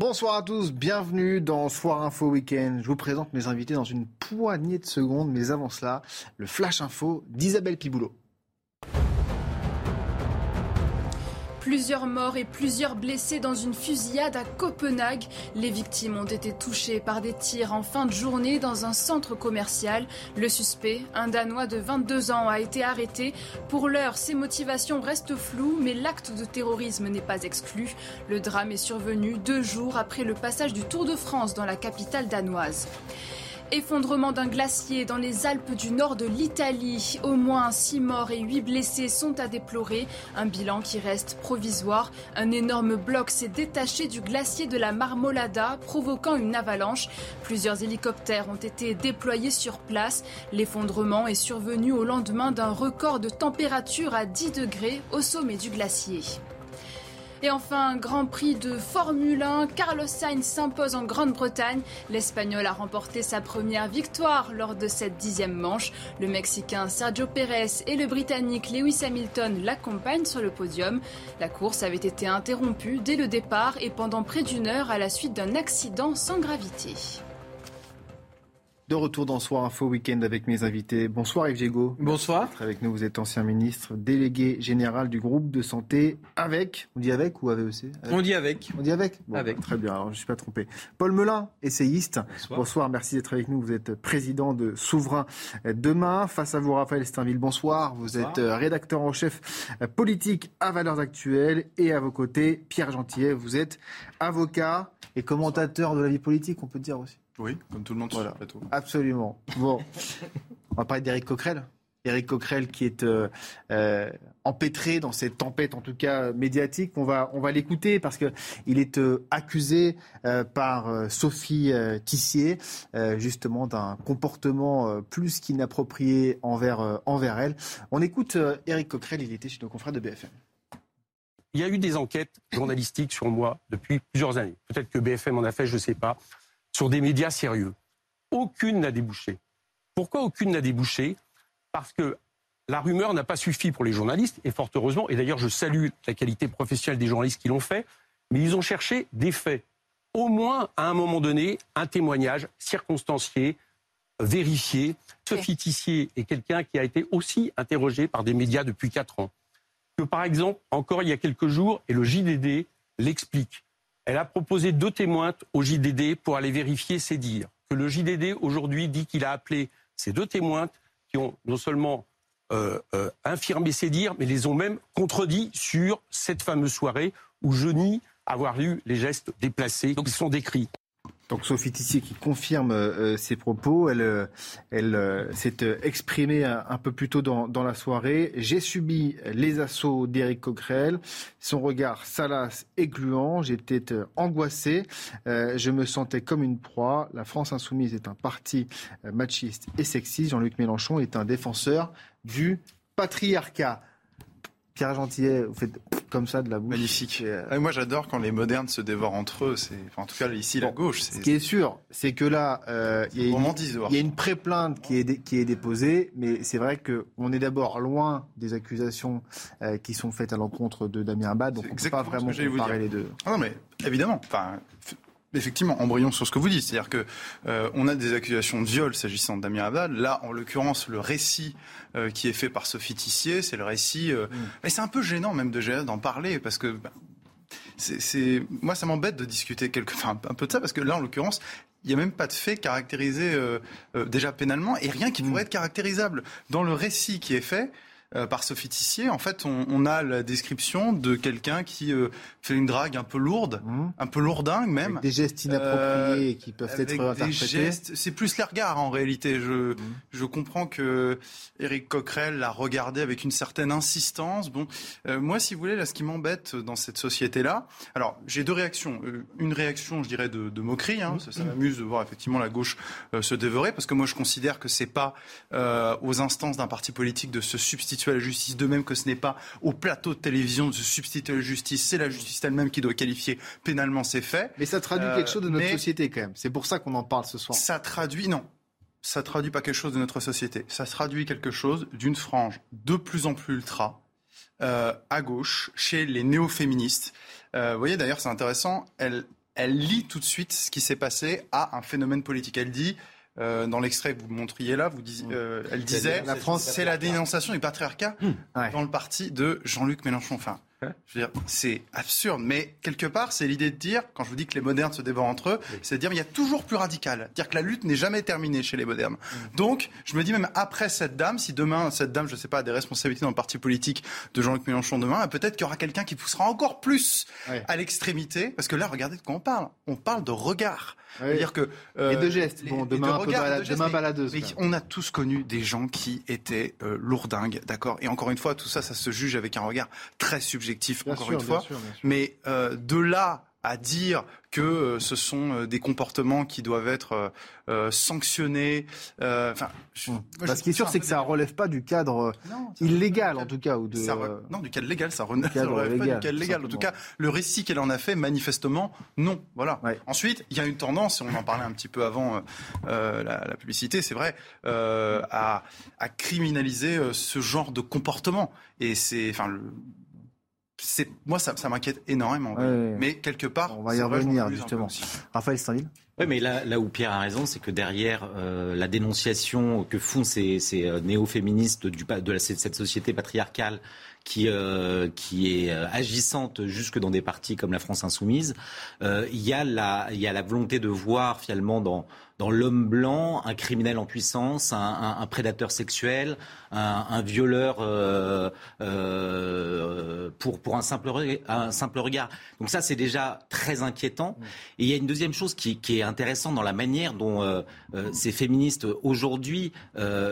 Bonsoir à tous, bienvenue dans Soir Info Week-end. Je vous présente mes invités dans une poignée de secondes, mais avant cela, le Flash Info d'Isabelle Piboulot. Plusieurs morts et plusieurs blessés dans une fusillade à Copenhague. Les victimes ont été touchées par des tirs en fin de journée dans un centre commercial. Le suspect, un Danois de 22 ans, a été arrêté. Pour l'heure, ses motivations restent floues, mais l'acte de terrorisme n'est pas exclu. Le drame est survenu deux jours après le passage du Tour de France dans la capitale danoise. Effondrement d'un glacier dans les Alpes du nord de l'Italie. Au moins 6 morts et 8 blessés sont à déplorer. Un bilan qui reste provisoire. Un énorme bloc s'est détaché du glacier de la Marmolada, provoquant une avalanche. Plusieurs hélicoptères ont été déployés sur place. L'effondrement est survenu au lendemain d'un record de température à 10 degrés au sommet du glacier. Et enfin, Grand Prix de Formule 1, Carlos Sainz s'impose en Grande-Bretagne. L'Espagnol a remporté sa première victoire lors de cette dixième manche. Le Mexicain Sergio Pérez et le Britannique Lewis Hamilton l'accompagnent sur le podium. La course avait été interrompue dès le départ et pendant près d'une heure à la suite d'un accident sans gravité. De retour dans Soir Info Week-end avec mes invités. Bonsoir Yves Gégaud. Bonsoir. Avec nous, vous êtes ancien ministre, délégué général du groupe de santé avec. On dit avec ou AVEC avec On dit avec. On dit avec Bon, avec. Très bien, alors je ne suis pas trompé. Paul Melun, essayiste. Bonsoir. bonsoir. merci d'être avec nous. Vous êtes président de Souverain Demain. Face à vous, Raphaël Steinville, bonsoir. Vous bonsoir. êtes euh, rédacteur en chef euh, politique à Valeurs Actuelles. Et à vos côtés, Pierre Gentillet, vous êtes avocat et commentateur de la vie politique, on peut dire aussi. Oui, comme tout le monde voilà. sur le plateau. Absolument. Bon, on va parler d'Éric Coquerel. Éric Coquerel qui est euh, euh, empêtré dans cette tempête, en tout cas médiatique. On va, on va l'écouter parce qu'il est euh, accusé par Sophie Tissier, justement d'un comportement plus qu'inapproprié envers, envers elle. On écoute Éric Coquerel, il était chez nos confrères de BFM. Il y a eu des enquêtes journalistiques sur moi depuis plusieurs années. Peut-être que BFM en a fait, je ne sais pas sur des médias sérieux. Aucune n'a débouché. Pourquoi aucune n'a débouché? Parce que la rumeur n'a pas suffi pour les journalistes, et fort heureusement, et d'ailleurs je salue la qualité professionnelle des journalistes qui l'ont fait, mais ils ont cherché des faits. Au moins, à un moment donné, un témoignage circonstancié, vérifié. Sophie Tissier est quelqu'un qui a été aussi interrogé par des médias depuis quatre ans. Que par exemple, encore il y a quelques jours, et le JDD l'explique, elle a proposé deux témoins au JDD pour aller vérifier ses dires. Que le JDD aujourd'hui dit qu'il a appelé ces deux témoins qui ont non seulement euh, euh, infirmé ses dires, mais les ont même contredits sur cette fameuse soirée où je nie avoir eu les gestes déplacés qui sont décrits. Donc Sophie Tissier qui confirme euh, ses propos, elle, euh, elle euh, s'est exprimée un, peu plus tôt dans, dans la soirée. J'ai subi les assauts d'Éric Coquerel, son regard salace et gluant, j'étais angoissé, je me sentais comme une proie. La France insoumise est un parti machiste et sexiste. Jean-Luc Mélenchon est un défenseur du patriarcat. Pierre Gentillet, vous faites comme ça de la bouche. Magnifique. Euh... moi, j'adore quand les modernes se dévorent entre eux. C'est, enfin, en tout cas, ici, bon, la gauche. Ce qui est sûr, c'est que là, euh, il y, a une pré-plainte qui est, qui est déposée, mais c'est vrai qu'on est d'abord loin des accusations euh, qui sont faites à l'encontre de Damien Abad, donc on ne peut pas vraiment comparer les deux. Ah non, mais évidemment. Enfin, Effectivement, embrayons sur ce que vous dites. C'est-à-dire que euh, on a des accusations de viol s'agissant de Damien Abad. Là, en l'occurrence, le récit euh, qui est fait par Sophie Tissier, c'est le récit. Euh, mm. Et c'est un peu gênant même de d'en parler parce que bah, c'est, moi, ça m'embête de discuter quelque, enfin, un peu de ça parce que là, en l'occurrence, il n'y a même pas de fait caractérisé euh, déjà pénalement et rien qui pourrait être caractérisable. Dans le récit qui est fait, euh, par Sophie Tissier, en fait, on, a la description de quelqu'un qui euh, fait une drague un peu lourde, mmh. un peu lourdingue même. Avec des gestes inappropriés qui peuvent être interprétés. C'est plus les regards en réalité. Je, mmh. je comprends que Éric Coquerel l'a regardé avec une certaine insistance. Bon, moi, si vous voulez, là, ce qui m'embête dans cette société-là, alors j'ai deux réactions. une réaction, je dirais, de, de moquerie. Hein, mmh. Ça, m'amuse de voir effectivement la gauche se dévorer, parce que moi, je considère que c'est pas aux instances d'un parti politique de se substituer à la justice, de même que ce n'est pas au plateau de télévision de se substituer à la justice, c'est la justice elle-même qui doit qualifier pénalement ces faits. Mais ça traduit quelque chose de notre société quand même. C'est pour ça qu'on en parle ce soir. Ça traduit, non. Ça traduit pas quelque chose de notre société. Ça traduit quelque chose d'une frange de plus en plus ultra euh, à gauche chez les néo-féministes. Euh, vous voyez d'ailleurs, c'est intéressant. Elle, elle lit tout de suite ce qui s'est passé à un phénomène politique. Elle dit euh, dans l'extrait que vous montriez là, vous disiez, mm. euh, elle disait la France, c'est la dénonciation du patriarcat mm. dans le parti de Jean-Luc Mélenchon. Enfin, je veux dire, c'est absurde, mais quelque part, c'est l'idée de dire, quand je vous dis que les modernes se dévorent entre eux, c'est de dire qu'il y a toujours plus radical, dire que la lutte n'est jamais terminée chez les modernes. Mm. Donc, je me dis même après cette dame, si demain cette dame, je ne sais pas, a des responsabilités dans le parti politique de Jean-Luc Mélenchon demain, peut-être qu'il y aura quelqu'un qui poussera encore plus à l'extrémité, parce que là, regardez de quoi on parle. On parle de regard. dire que euh, et de gestes. Bon, demain, un peu demain baladeuse. on a tous connu des gens qui étaient euh, lourdingues, d'accord? Et encore une fois, tout ça, ça se juge avec un regard très subjectif, encore une fois. Mais euh, de là à dire que euh, ce sont euh, des comportements qui doivent être sanctionnés. Enfin, bah, ce qui est sûr, c'est que ça ne relève pas du cadre illégal, en tout cas, ou de. non, du cadre légal, ça, relève pas du cadre légal. En tout cas, le récit qu'elle en a fait, manifestement, non. Voilà. Ensuite, il y a une tendance, et on en parlait un petit peu avant la, publicité, c'est vrai, à, à, criminaliser ce genre de comportement. Et c'est, enfin, le, moi ça, m'inquiète énormément. Mais quelque part, on va y revenir justement. Raphaël Stanville. Oui, mais là, là où Pierre a raison, c'est que derrière euh, la dénonciation que font ces, ces euh, néo-féministes du, de cette société patriarcale qui, euh, qui est agissante jusque dans des partis comme la France insoumise, il y, a la, il y a la volonté de voir finalement dans dans l'homme blanc, un criminel en puissance, un, prédateur sexuel, un, violeur euh, euh, pour, pour un, simple, un simple regard. Donc ça, c'est déjà très inquiétant. Et il y a une deuxième chose qui, est intéressante dans la manière dont euh, ces féministes aujourd'hui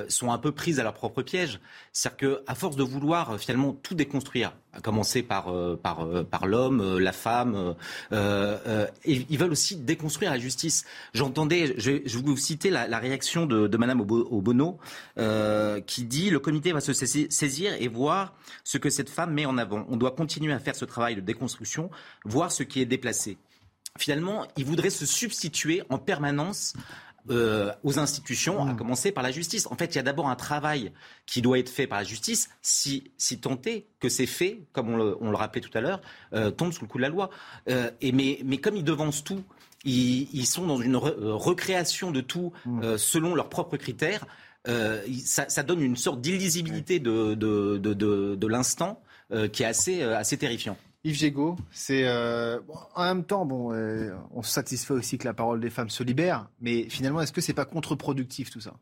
sont un peu prises à leur propre piège. C'est-à-dire qu'à force de vouloir finalement tout déconstruire, à commencer par, par, par l'homme, la femme, ils veulent aussi déconstruire la justice. J'entendais, je vais vous citer la, réaction de, de Madame Obono, qui dit le comité va se saisir et voir ce que cette femme met en avant. On doit continuer à faire ce travail de déconstruction, voir ce qui est déplacé. Finalement, il voudrait se substituer en permanence euh, aux institutions, à mmh. commencer par la justice. En fait, il y a d'abord un travail qui doit être fait par la justice, si, si tenté que ces faits, comme on le, rappelait tout à l'heure, euh, tombent sous le coup de la loi. et mais, mais comme ils devancent tout, ils, sont dans une euh, recréation de tout euh, selon leurs propres critères. Euh, ça, donne une sorte d'illisibilité de, de, de, l'instant qui est assez, assez terrifiant. Yves Gégaud, c'est en même temps, bon, on se satisfait aussi que la parole des femmes se libère, mais finalement, est-ce que c'est pas contre-productif tout ça?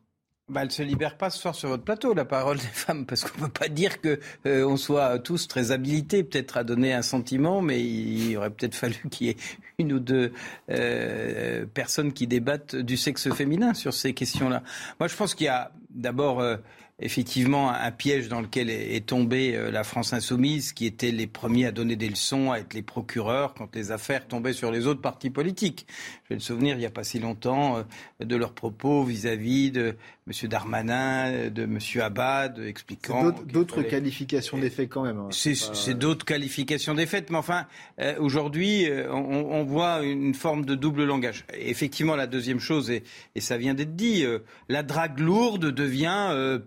Bah, elle se libère pas ce soir sur votre plateau, la parole des femmes, parce qu'on peut pas dire que euh, soit tous très habilités, peut-être à donner un sentiment, mais il aurait peut-être fallu qu'il y ait une ou deux euh, personnes qui débattent du sexe féminin sur ces questions-là. Moi, je pense qu'il y a d'abord euh, effectivement un piège dans lequel est tombée euh, la France insoumise, qui était les premiers à donner des leçons, à être les procureurs quand les affaires tombaient sur les autres partis politiques. Je vais me souvenir, il n'y a pas si longtemps, de leurs propos vis-à-vis de M. Darmanin, de M. Abad, expliquant... D'autres qualifications des faits quand même. Hein. C'est d'autres qualifications des faits, mais enfin, euh, aujourd'hui, on, voit une forme de double langage. Effectivement, la deuxième chose, et, et ça vient d'être dit, la drague lourde devient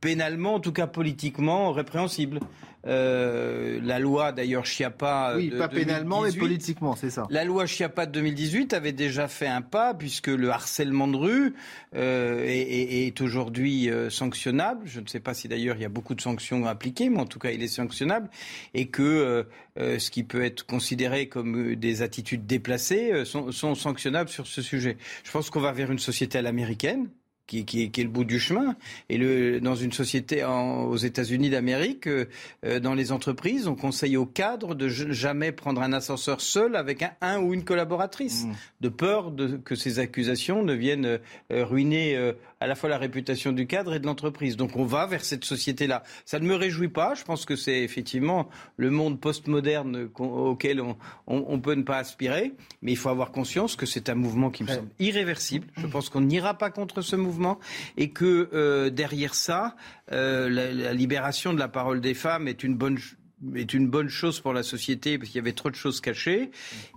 pénalement, en tout cas politiquement, répréhensible. Euh, la loi d'ailleurs Chiappa. Oui, pas pénalement, mais politiquement, c'est ça. La loi Chiappa de 2018 avait déjà fait un pas, puisque le harcèlement de rue euh, est, est, aujourd'hui euh, sanctionnable. Je ne sais pas si d'ailleurs il y a beaucoup de sanctions appliquées, mais en tout cas il est sanctionnable. Et que euh, ce qui peut être considéré comme des attitudes déplacées sont, sont sanctionnables sur ce sujet. Je pense qu'on va vers une société à l'américaine qui, qui, est, qui, est, le bout du chemin. Et le, dans une société en, aux États-Unis d'Amérique, euh, dans les entreprises, on conseille aux cadres de jamais prendre un ascenseur seul avec un, un ou une collaboratrice, mmh. de peur de, que ces accusations ne viennent euh, ruiner euh, à la fois la réputation du cadre et de l'entreprise. Donc on va vers cette société-là. Ça ne me réjouit pas. Je pense que c'est effectivement le monde postmoderne auquel on, on, on, peut ne pas aspirer, mais il faut avoir conscience que c'est un mouvement qui me semble irréversible. Je pense qu'on n'ira pas contre ce mouvement et que euh, derrière ça, euh, la, libération de la parole des femmes est une bonne est une bonne chose pour la société parce qu'il y avait trop de choses cachées.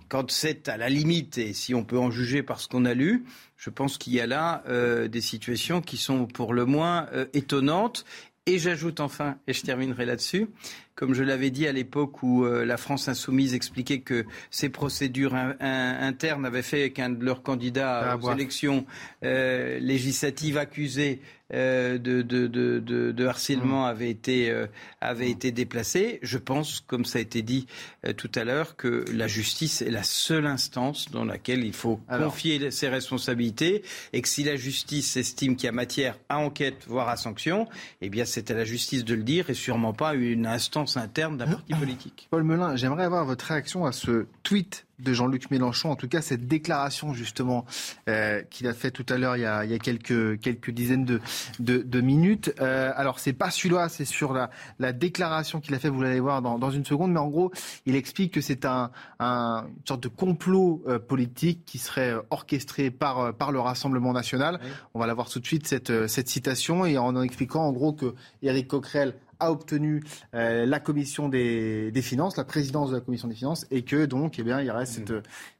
Quand c'est à la limite, et si on peut en juger par ce qu'on a lu, je pense qu'il y a là euh, des situations qui sont pour le moins étonnantes. Et j'ajoute enfin, et je terminerai là-dessus, comme je l'avais dit à l'époque où euh, la France insoumise expliquait que ces procédures internes avaient fait qu'un de leurs candidats ah, aux élections euh, législatives accusés euh, de, de, de, de, harcèlement mmh. avait été, euh, avait été déplacé. Je pense, comme ça a été dit euh, tout à l'heure, que la justice est la seule instance dans laquelle il faut confier ses responsabilités et que si la justice estime qu'il y a matière à enquête, voire à sanction, eh bien c'est à la justice de le dire et sûrement pas une instance interne d'un parti politique. Paul Melun, j'aimerais avoir votre réaction à ce tweet de Jean-Luc Mélenchon, en tout cas cette déclaration justement euh, qu'il a fait tout à l'heure il, y a quelques, quelques dizaines de, de, minutes. Euh, alors c'est pas celui-là, c'est sur la, la déclaration qu'il a fait, vous l'allez voir dans, dans, une seconde, mais en gros il explique que c'est un, un, une sorte de complot euh, politique qui serait orchestré par, par le Rassemblement national. On va la voir tout de suite cette, cette citation et en, en expliquant en gros que Éric Coquerel a obtenu euh, la commission des, finances, la présidence de la commission des finances, et que donc, eh bien, il reste cette,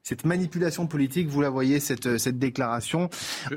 cette, manipulation politique. Vous la voyez cette, cette déclaration.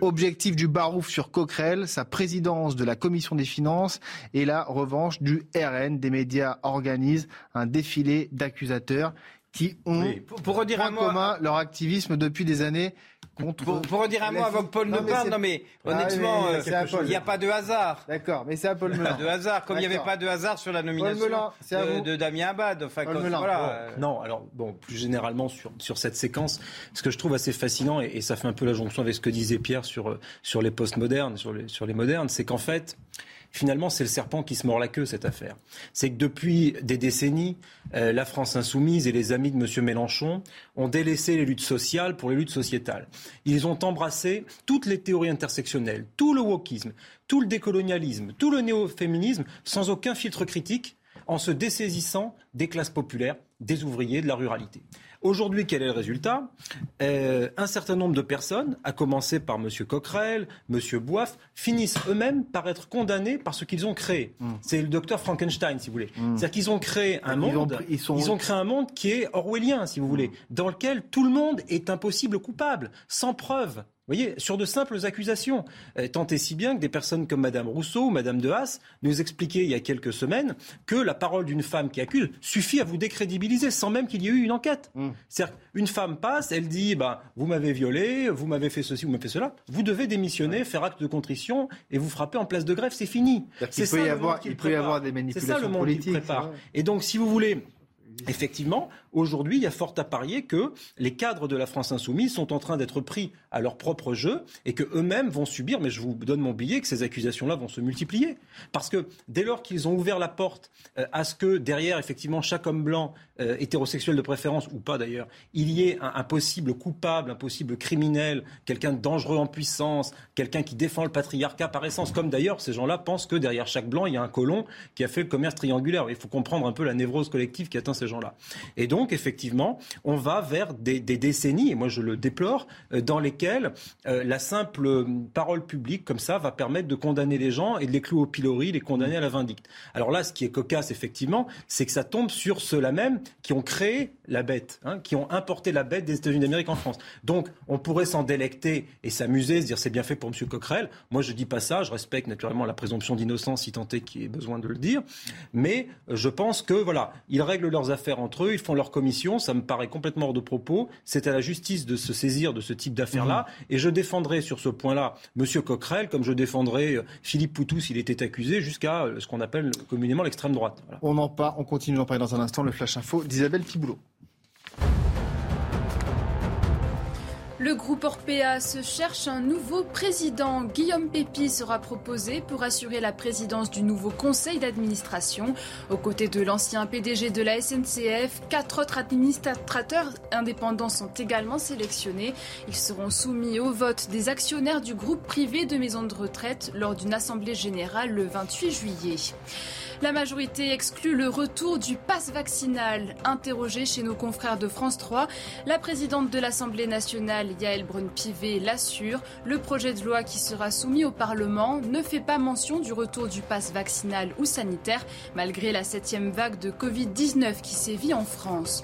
Objectif du Barouf sur Coquerel, sa présidence de la commission des finances et la revanche du RN. Des médias organisent un défilé d'accusateurs qui ont pour, redire en commun leur activisme depuis des années pour, pour redire un mot avant que Paul ne parle, non mais ah honnêtement, euh, il n'y a pas de hasard. D'accord, mais c'est à Paul Melun. Pas de hasard, comme il n'y avait pas de hasard sur la nomination de, de, Damien Abad. Enfin, voilà. Euh. Non, alors bon, plus généralement sur, sur cette séquence, ce que je trouve assez fascinant, et, et, ça fait un peu la jonction avec ce que disait Pierre sur, euh, sur les postmodernes, sur les, sur les modernes, c'est qu'en fait, finalement, c'est le serpent qui se mord la queue, cette affaire. C'est que depuis des décennies, euh, la France insoumise et les amis de M. Mélenchon ont délaissé les luttes sociales pour les luttes sociétales. Ils ont embrassé toutes les théories intersectionnelles, tout le wokisme, tout le décolonialisme, tout le néo-féminisme, sans aucun filtre critique, en se dessaisissant des classes populaires, des ouvriers, de la ruralité. Aujourd'hui, quel est le résultat euh, Un certain nombre de personnes, à commencer par M. Coquerel, M. Boif, finissent eux-mêmes par être condamnés par ce qu'ils ont créé. Hmm. C'est le docteur Frankenstein, si vous voulez. Hmm. C'est-à-dire qu'ils ont créé un monde. ils, ont créé un monde qui est orwellien, si vous voulez, dans lequel tout le monde est impossible coupable, sans preuve. Vous voyez, sur de simples accusations. Euh, tant et si bien que des personnes comme Mme Rousseau ou Mme de Haas nous expliquaient il y a quelques semaines que la parole d'une femme qui accuse suffit à vous décrédibiliser sans même qu'il y ait eu une enquête. Mmh. C'est-à-dire une femme passe, elle dit bah, vous m'avez violé, vous m'avez fait ceci, vous m'avez fait cela. Vous devez démissionner, faire acte de contrition et vous frapper en place de grève, c'est fini. C'est ça, peut y avoir, il peut y avoir des manipulations ça, le monde politiques. Prépare. Et donc, si vous voulez, Effectivement, aujourd'hui, il y a fort à parier que les cadres de la France insoumise sont en train d'être pris à leur propre jeu et que eux-mêmes vont subir, mais je vous donne mon billet, que ces accusations-là vont se multiplier. Parce que dès lors qu'ils ont ouvert la porte euh, à ce que derrière, effectivement, chaque homme blanc, euh, hétérosexuel de préférence ou pas d'ailleurs, il y ait un, possible coupable, un possible criminel, quelqu'un de dangereux en puissance, quelqu'un qui défend le patriarcat par essence, comme d'ailleurs ces gens-là pensent que derrière chaque blanc, il y a un colon qui a fait le commerce triangulaire. Il faut comprendre un peu la névrose collective qui atteint ces gens-là. Et donc, effectivement, on va vers des, décennies, et moi je le déplore, euh, dans lesquelles euh, la simple parole publique, comme ça, va permettre de condamner les gens et de les clouer au pilori, les condamner à la vindicte. Alors là, ce qui est cocasse, effectivement, c'est que ça tombe sur ceux-là même qui ont créé la bête, hein, qui ont importé la bête des États-Unis d'Amérique en France. Donc, on pourrait s'en délecter et s'amuser, se dire c'est bien fait pour M. Coquerel. Moi, je dis pas ça. Je respecte naturellement la présomption d'innocence, si tant est qu'il y ait besoin de le dire. Mais euh, je pense que, voilà, ils règlent leurs affaires entre eux, ils font leur commission. Ça me paraît complètement hors de propos. C'est à la justice de se saisir de ce type d'affaires-là. Mmh. Et je défendrai sur ce point-là M. Coquerel, comme je défendrai euh, Philippe Poutou s'il était accusé, jusqu'à euh, ce qu'on appelle communément l'extrême droite. On en parle, on continue d'en parler dans un instant. Le Flash Info d'Isabelle Piboulot. Le groupe Orpea se cherche un nouveau président. Guillaume Pépi sera proposé pour assurer la présidence du nouveau conseil d'administration. Aux côtés de l'ancien PDG de la SNCF, quatre autres administrateurs indépendants sont également sélectionnés. Ils seront soumis au vote des actionnaires du groupe privé de maisons de retraite lors d'une assemblée générale le 28 juillet. La majorité exclut le retour du pass vaccinal. Interrogée chez nos confrères de France 3, la présidente de l'Assemblée nationale, Yael Brun-Pivet, l'assure. Le projet de loi qui sera soumis au Parlement ne fait pas mention du retour du pass vaccinal ou sanitaire, malgré la septième vague de Covid-19 qui sévit en France.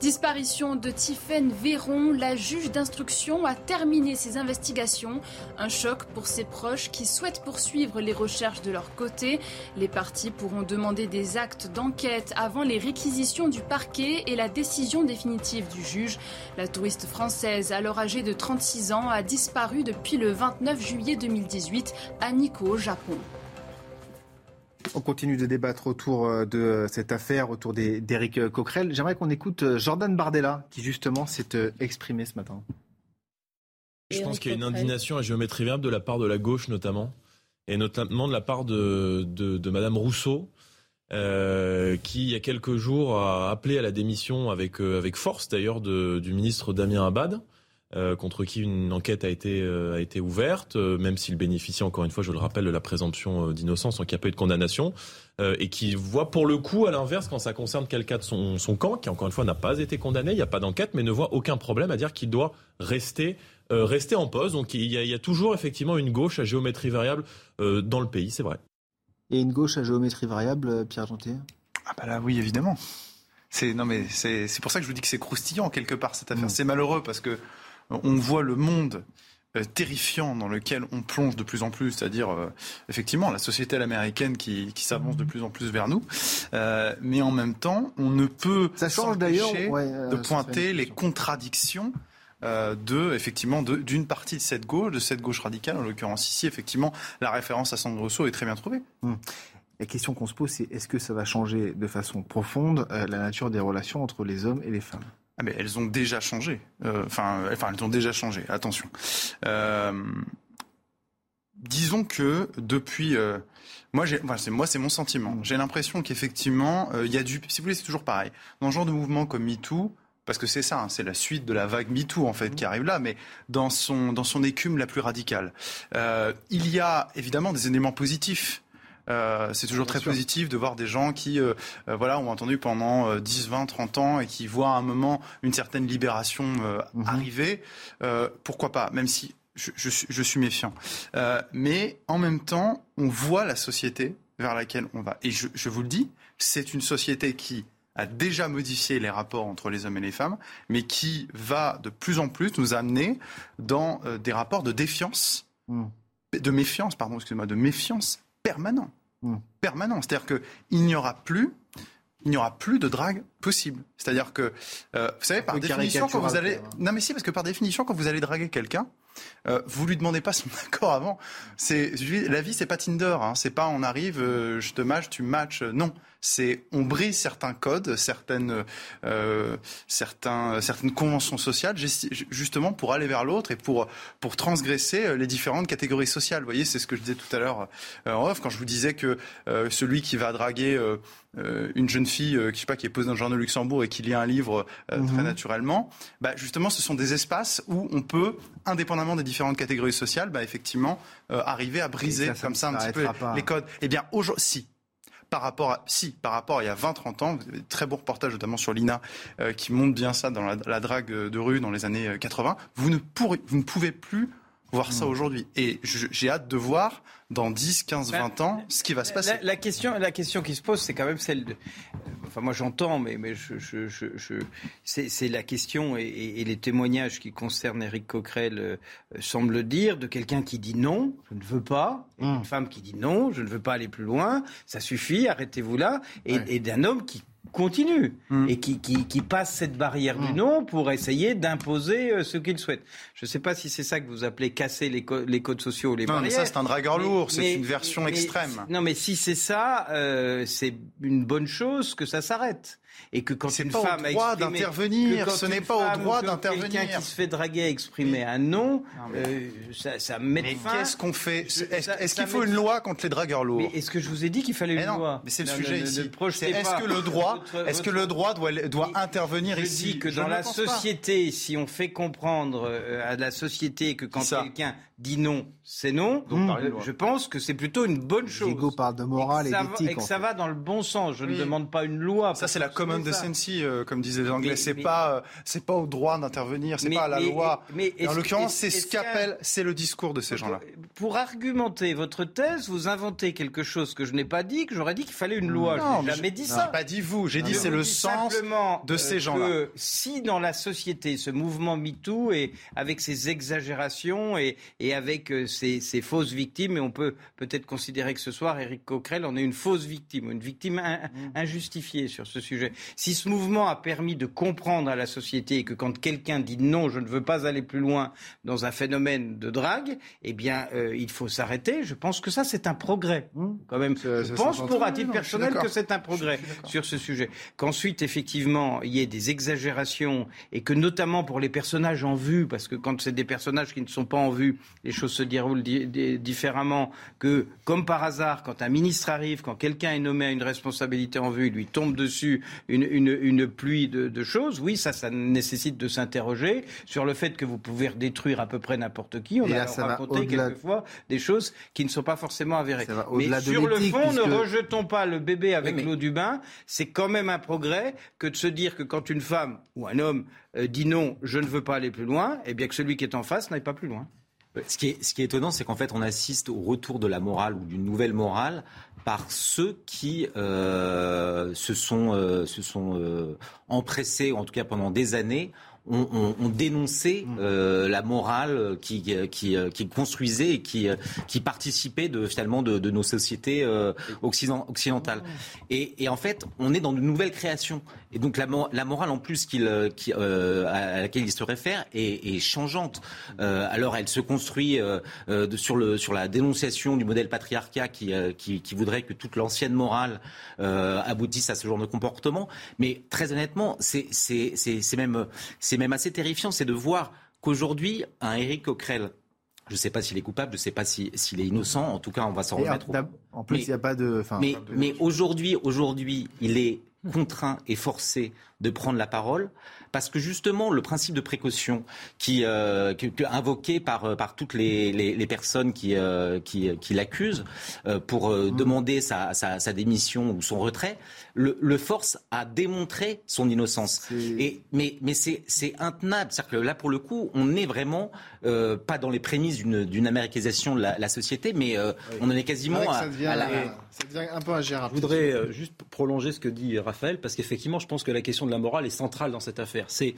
Disparition de Tiffaine Véron, la juge d'instruction a terminé ses investigations. Un choc pour ses proches qui souhaitent poursuivre les recherches de leur côté. Les partis pourront demander des actes d'enquête avant les réquisitions du parquet et la décision définitive du juge. La touriste française, alors âgée de 36 ans, a disparu depuis le 29 juillet 2018 à Nikko, au Japon. On continue de débattre autour euh, de cette affaire, autour d'Éric Coquerel. J'aimerais qu'on écoute euh, Jordan Bardella, qui justement s'est euh, exprimé ce matin. Je pense qu'il y a une indignation à géométrie variable de la part de la gauche notamment, et notamment de la part de, de, Madame Rousseau, qui il y a quelques jours a appelé à la démission avec, avec force d'ailleurs du ministre Damien Abad. Euh, contre qui une enquête a été, euh, a été ouverte, euh, même s'il bénéficie, encore une fois, je le rappelle, de la présomption d'innocence, donc il n'y a pas eu de condamnation, et qui voit pour le coup, à l'inverse, quand ça concerne quelqu'un de son, son, camp, qui encore une fois n'a pas été condamné, il n'y a pas d'enquête, mais ne voit aucun problème à dire qu'il doit rester, rester en pause. Donc il y, a, il y, a, toujours effectivement une gauche à géométrie variable dans le pays, c'est vrai. Et une gauche à géométrie variable, Pierre Gentil? Ah bah là oui, évidemment. C'est non mais c'est pour ça que je vous dis que c'est croustillant quelque part cette affaire. Mm. C'est malheureux parce que on voit le monde euh, terrifiant dans lequel on plonge de plus en plus, c'est-à-dire euh, effectivement la société américaine qui, s'avance de plus en plus vers nous, euh, mais en même temps, on ne peut ça change d'ailleurs de pointer les contradictions de effectivement d'une partie de cette gauche, de cette gauche radicale, en l'occurrence ici, effectivement, la référence à Sandro Rousseau est très bien trouvée. Hum. La question qu'on se pose, c'est est-ce que ça va changer de façon profonde la nature des relations entre les hommes et les femmes? Ah mais elles ont déjà changé. Euh, enfin, enfin, elles ont déjà changé. Attention. Euh, disons que depuis, euh, moi, enfin, c'est moi, c'est mon sentiment. J'ai l'impression qu'effectivement, il y a du, si vous voulez, c'est toujours pareil. Dans ce genre de mouvement comme MeToo, parce que c'est ça, hein, c'est la suite de la vague MeToo en fait qui arrive là, mais dans son dans son écume la plus radicale. il y a évidemment des éléments positifs. Euh, c'est toujours très positif de voir des gens qui euh, euh, voilà, ont entendu pendant 10, 20, 30 ans et qui voient à un moment une certaine libération mhm. arriver. pourquoi pas, même si je, je suis méfiant. mais en même temps, on voit la société vers laquelle on va. Et je, je vous le dis, c'est une société qui a déjà modifié les rapports entre les hommes et les femmes, mais qui va de plus en plus nous amener dans des rapports de défiance, mhm. de méfiance, pardon, excusez-moi, de méfiance permanent. Hmm. Permanent. C'est-à-dire qu'il n'y aura plus il n'y aura plus de drague possible. C'est-à-dire que, euh, vous savez, par définition, quand vous allez... Non mais si, parce que par définition, quand vous allez draguer quelqu'un, euh, vous lui demandez pas son accord avant. C'est la vie, c'est pas Tinder. Hein. C'est pas on arrive, euh, je te match, tu matches. Non, c'est on brise certains codes, certaines, euh, certains, certaines conventions sociales, justement pour aller vers l'autre et pour pour transgresser euh, les différentes catégories sociales. Vous voyez, c'est ce que je disais tout à l'heure euh, en off quand je vous disais que celui qui va draguer une jeune fille, qui, je sais pas, qui est posée dans le journal de Luxembourg et qui lit un livre très mhm. naturellement, bah, justement, ce sont des espaces où on peut, indépendamment des différentes catégories sociales, bah, effectivement, arriver à briser comme ça un petit peu les codes. Eh bien, aujourd'hui, si par rapport à, si, par rapport à il y a 20-30 ans, vous avez de très beaux reportages, notamment sur l'INA, euh, qui montrent bien ça dans la, drague de rue dans les années 80, euh, vous ne, pourrez, vous ne pouvez plus voir ça hmm. aujourd'hui. Et j'ai hâte de voir dans 10, 15, 20 ans ce qui va se passer. La, question, la question qui se pose, c'est quand même celle de. Enfin, moi j'entends, mais, mais je, je, je, c'est la question et, les témoignages qui concernent Eric Coquerel euh, semblent dire de quelqu'un qui dit non, je ne veux pas, une hmm. femme qui dit non, je ne veux pas aller plus loin, ça suffit, arrêtez-vous là, et, et d'un homme qui continue hmm. et qui, qui, passe cette barrière du hmm. non pour essayer d'imposer euh, ce qu'il souhaite. Je ne sais pas si c'est ça que vous appelez casser les, les codes sociaux ou les non, barrières. mais ça c'est un dragueur lourd, c'est une version extrême. Non mais si c'est ça, euh, c'est une bonne chose que ça s'arrête. Et que quand une pas femme au droit d'intervenir, ce n'est pas au droit d'intervenir. Quelqu'un qui se fait draguer a exprimé un non, euh, ça, ça met mais fin. qu'est-ce qu'on fait Est-ce qu'il faut une loi contre les dragueurs lourds Mais est-ce que je vous ai dit qu'il fallait une non, loi Mais c'est le sujet ici. Est-ce que le droit, est-ce que le droit doit, doit intervenir je ici dis que dans la société, si on fait comprendre euh, à la société que quand quelqu'un dit non, c'est non. je pense que c'est plutôt une bonne chose. Hugo parle de morale et, d'éthique. Et que ça va dans le bon sens. Je ne demande pas une loi. Ça, c'est la common decency, euh, comme disaient les Anglais. C'est pas, euh, c'est pas au droit d'intervenir. C'est pas à la loi. Mais, en l'occurrence, c'est ce qu'appelle, c'est le discours de ces gens-là. Pour argumenter votre thèse, vous inventez quelque chose que je n'ai pas dit, que j'aurais dit qu'il fallait une loi. Non, j'ai jamais dit ça. pas dit vous. J'ai dit c'est le sens de ces gens-là. Si dans la société, ce mouvement MeToo et avec ses exagérations et, et avec euh, ces, fausses victimes, et on peut peut-être considérer que ce soir, Éric Coquerel en est une fausse victime, une victime mm. injustifiée sur ce sujet. Si ce mouvement a permis de comprendre à la société que quand quelqu'un dit non, je ne veux pas aller plus loin dans un phénomène de drague, eh bien, euh, il faut s'arrêter. Je pense que ça, c'est un progrès. Mm. Quand même, je pense pour à titre personnel que c'est un progrès sur ce sujet. Qu'ensuite, effectivement, il y ait des exagérations et que notamment pour les personnages en vue, parce que quand c'est des personnages qui ne sont pas en vue, les choses se déroulent différemment que, comme par hasard, quand un ministre arrive, quand quelqu'un est nommé à une responsabilité en vue, il lui tombe dessus une, une, une pluie de, de, choses. Oui, ça, ça nécessite de s'interroger sur le fait que vous pouvez détruire à peu près n'importe qui. On a raconté quelquefois des choses qui ne sont pas forcément avérées. Mais sur le fond, ne rejetons pas le bébé avec l'eau du bain. C'est quand même un progrès que de se dire que quand une femme ou un homme euh, dit non, je ne veux pas aller plus loin, eh bien que celui qui est en face n'aille pas plus loin. Ce qui est, étonnant, c'est qu'en fait, on assiste au retour de la morale ou d'une nouvelle morale par ceux qui euh, se sont, euh, euh, empressés, en tout cas pendant des années, ont, ont, dénoncé mm. euh, la morale qui, qui, qui, construisait et qui, qui participait de, finalement de, de nos sociétés euh, occidentales. Et, et, en fait, on est dans de nouvelles créations. Et donc la, la morale en plus euh, à laquelle il se réfère est, est changeante. Alors elle se construit de, sur, le, sur la dénonciation du modèle patriarcat qui, qui, qui voudrait que toute l'ancienne morale aboutisse à ce genre de comportement. Mais très honnêtement, c'est même... C'est même assez terrifiant, c'est de voir qu'aujourd'hui, un Éric Coquerel, je ne sais pas s'il est coupable, je ne sais pas s'il est innocent. En tout cas, on va s'en remettre. En plus, il n'y a pas de. mais, mais aujourd'hui, aujourd'hui, il est contraint et forcé de prendre la parole parce que justement le principe de précaution qui, euh, invoqué par euh, par toutes les, les, personnes qui euh, qui, qui l'accusent euh, pour mmh. demander sa, sa, sa, démission ou son retrait le, le, force à démontrer son innocence et mais mais c'est c'est intenable c'est-à-dire que là pour le coup on n'est vraiment pas dans les prémices d'une d'une américanisation de la, la, société mais on en est quasiment à, ça devient, ça devient un peu ingérable. Je voudrais juste prolonger ce que dit Raphaël parce qu'effectivement je pense que la question de la morale est centrale dans cette affaire c'est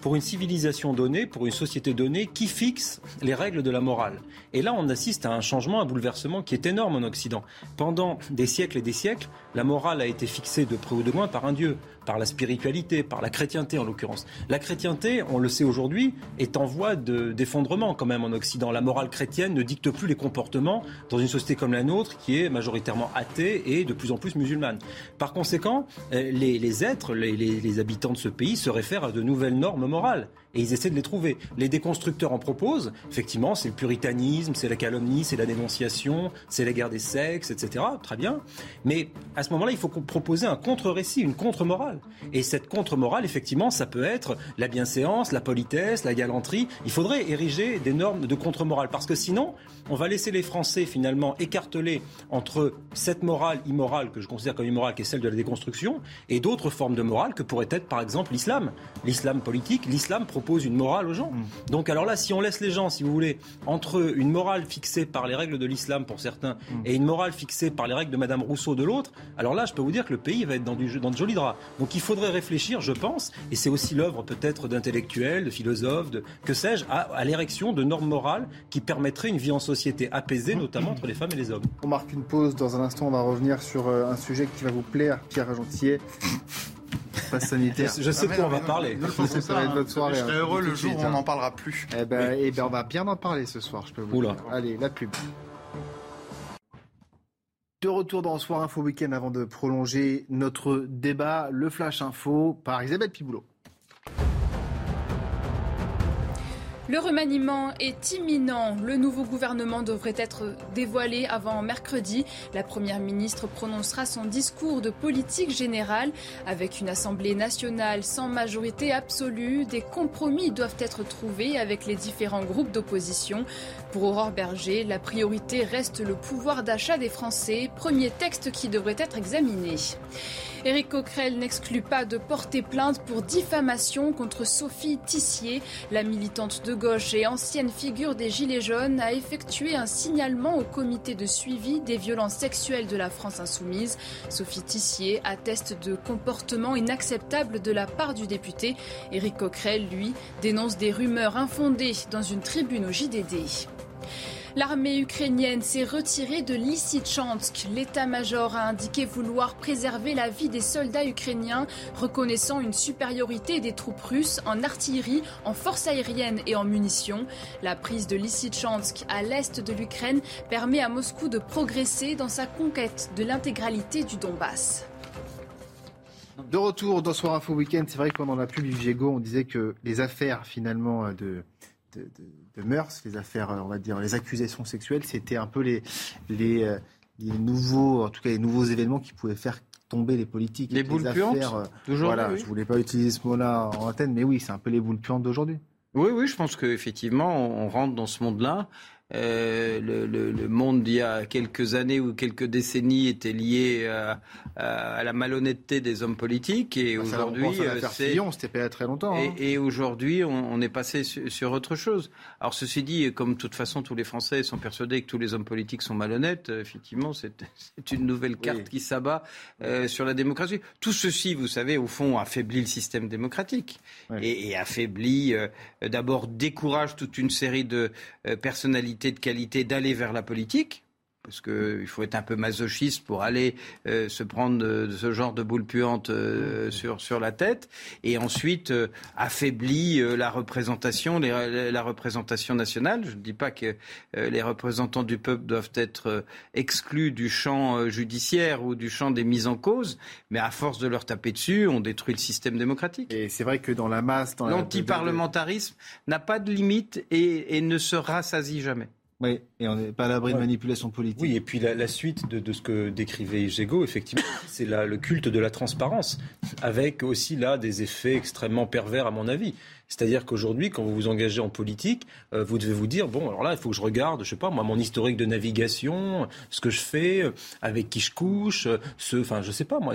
pour une civilisation donnée, pour une société donnée, qui fixe les règles de la morale. Et là, on assiste à un changement, un bouleversement qui est énorme en Occident. Pendant des siècles et des siècles, la morale a été fixée de près ou de loin par un Dieu par la spiritualité, par la chrétienté en l'occurrence. La chrétienté, on le sait aujourd'hui, est en voie d'effondrement quand même en Occident. La morale chrétienne ne dicte plus les comportements dans une société comme la nôtre qui est majoritairement athée et de plus en plus musulmane. Par conséquent, euh, les, êtres, les habitants de ce pays se réfèrent à de nouvelles normes morales et ils essaient de les trouver. Les déconstructeurs en proposent, effectivement, c'est le puritanisme, c'est la calomnie, c'est la dénonciation, c'est la guerre des sexes, etc. Très bien. Mais à ce moment-là, il faut proposer un contre-récit, une contre-morale. Et cette contre-morale, effectivement, ça peut être la bienséance, la politesse, la galanterie. Il faudrait ériger des normes de contre-morale parce que sinon, on va laisser les Français finalement écartelés entre cette morale immorale que je considère comme immorale, qui est celle de la déconstruction, et d'autres formes de morale que pourrait être par exemple l'islam. L'islam politique, l'islam pose une morale aux gens. Mm. Donc alors là, si on laisse les gens, si vous voulez, entre une morale fixée par les règles de l'islam pour certains mm. et une morale fixée par les règles de Madame Rousseau de l'autre, alors là, je peux vous dire que le pays va être dans, du, dans de jolis draps. Donc il faudrait réfléchir, je pense, et c'est aussi l'œuvre peut-être d'intellectuels, de philosophes, de que sais-je, à, l'érection de normes morales qui permettraient une vie en société apaisée, mm. notamment entre les femmes et les hommes. On marque une pause. Dans un instant, on va revenir sur euh, un sujet qui va vous plaire, Pierre Sanitaire. Je, sais quoi on va parler. Je, ça va votre soirée. Je serai hein. heureux le jour où on n'en parlera plus. Eh ben, eh ben, on va bien en parler ce soir, je peux vous dire. Allez, la pub. De retour dans Soir Info Week-end avant de prolonger notre débat, le Flash Info par Isabelle Piboulot. Le remaniement est imminent. Le nouveau gouvernement devrait être dévoilé avant mercredi. La Première ministre prononcera son discours de politique générale. Avec une Assemblée nationale sans majorité absolue, des compromis doivent être trouvés avec les différents groupes d'opposition. Pour Aurore Berger, la priorité reste le pouvoir d'achat des Français, premier texte qui devrait être examiné. Éric Coquerel n'exclut pas de porter plainte pour diffamation contre Sophie Tissier. La militante de gauche et ancienne figure des Gilets jaunes a effectué un signalement au comité de suivi des violences sexuelles de la France insoumise. Sophie Tissier atteste de comportements inacceptables de la part du député. Éric Coquerel, lui, dénonce des rumeurs infondées dans une tribune au JDD. L'armée ukrainienne s'est retirée de Lysychansk. L'état-major a indiqué vouloir préserver la vie des soldats ukrainiens, reconnaissant une supériorité des troupes russes en artillerie, en force aérienne et en munitions. La prise de Lysychansk à l'est de l'Ukraine permet à Moscou de progresser dans sa conquête de l'intégralité du Donbass. De retour dans Soir Info Week-end, c'est vrai que pendant la pub du Viego, on disait que les affaires finalement de, mœurs, les affaires, on va dire, les accusations sexuelles, c'était un peu les, les, euh, les, nouveaux, en tout cas les nouveaux événements qui pouvaient faire tomber les politiques. Les boules puantes euh, Voilà, je voulais pas utiliser ce mot-là en antenne, mais oui, c'est un peu les boules puantes d'aujourd'hui. Oui, oui, je pense qu'effectivement, on rentre dans ce monde-là. Euh, le, le, le, monde d'il y a quelques années ou quelques décennies était lié à, à, la malhonnêteté des hommes politiques et bah, aujourd'hui c'est c'était pas très longtemps. Et, hein. et aujourd'hui on, on, est passé sur, sur, autre chose. Alors ceci dit, comme de toute façon tous les Français sont persuadés que tous les hommes politiques sont malhonnêtes, effectivement c'est une nouvelle carte qui s'abat euh, sur la démocratie. Tout ceci, vous savez, au fond affaiblit le système démocratique et, et, affaiblit euh, d'abord décourage toute une série de euh, de qualité d'aller vers la politique parce qu'il faut être un peu masochiste pour aller euh, se prendre de, ce genre de boule puante euh, sur, sur la tête, et ensuite euh, affaiblit la représentation, la représentation nationale. Je ne dis pas que les représentants du peuple doivent être exclus du champ judiciaire ou du champ des mises en cause, mais à force de leur taper dessus, on détruit le système démocratique. Et c'est vrai que dans la masse... L'antiparlementarisme n'a pas de limite et, et ne se rassasie jamais. Oui, et on n'est pas à l'abri de manipulation politique. Oui, et puis la, suite de, ce que décrivait Gégo, effectivement, c'est le culte de la transparence, avec aussi là des effets extrêmement pervers à mon avis. C'est-à-dire qu'aujourd'hui, quand vous vous engagez en politique, euh, vous devez vous dire bon, alors là, il faut que je regarde, je sais pas, moi, mon historique de navigation, ce que je fais, euh, avec qui je couche, euh, ce, enfin, je sais pas, moi.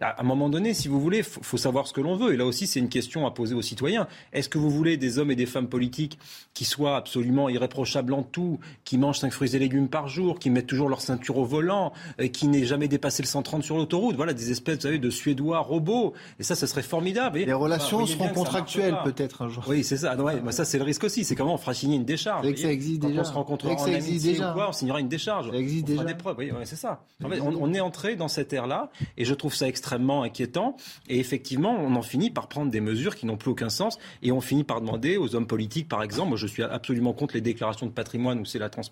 À un moment donné, si vous voulez, faut, faut savoir ce que l'on veut. Et là aussi, c'est une question à poser aux citoyens. Est-ce que vous voulez des hommes et des femmes politiques qui soient absolument irréprochables en tout, qui mangent 5 fruits et légumes par jour, qui mettent toujours leur ceinture au volant, qui n'aient jamais dépassé le 130 sur l'autoroute Voilà, des espèces, vous savez, de Suédois robots. Et ça, ça serait formidable. Les relations seront contractuelles, peut-être. Oui, c'est ça. ça, c'est le risque aussi. C'est comment on fera signer une décharge. ça existe déjà. on se rencontrera en amitié ou quoi, on signera une décharge. Ça existe on déjà. des preuves. Oui, c'est ça. on, est entré dans cette ère-là et je trouve ça extrêmement inquiétant. Et effectivement, on en finit par prendre des mesures qui n'ont plus aucun sens et on finit par demander aux hommes politiques, par exemple, moi je suis absolument contre les déclarations de patrimoine où c'est la transparence.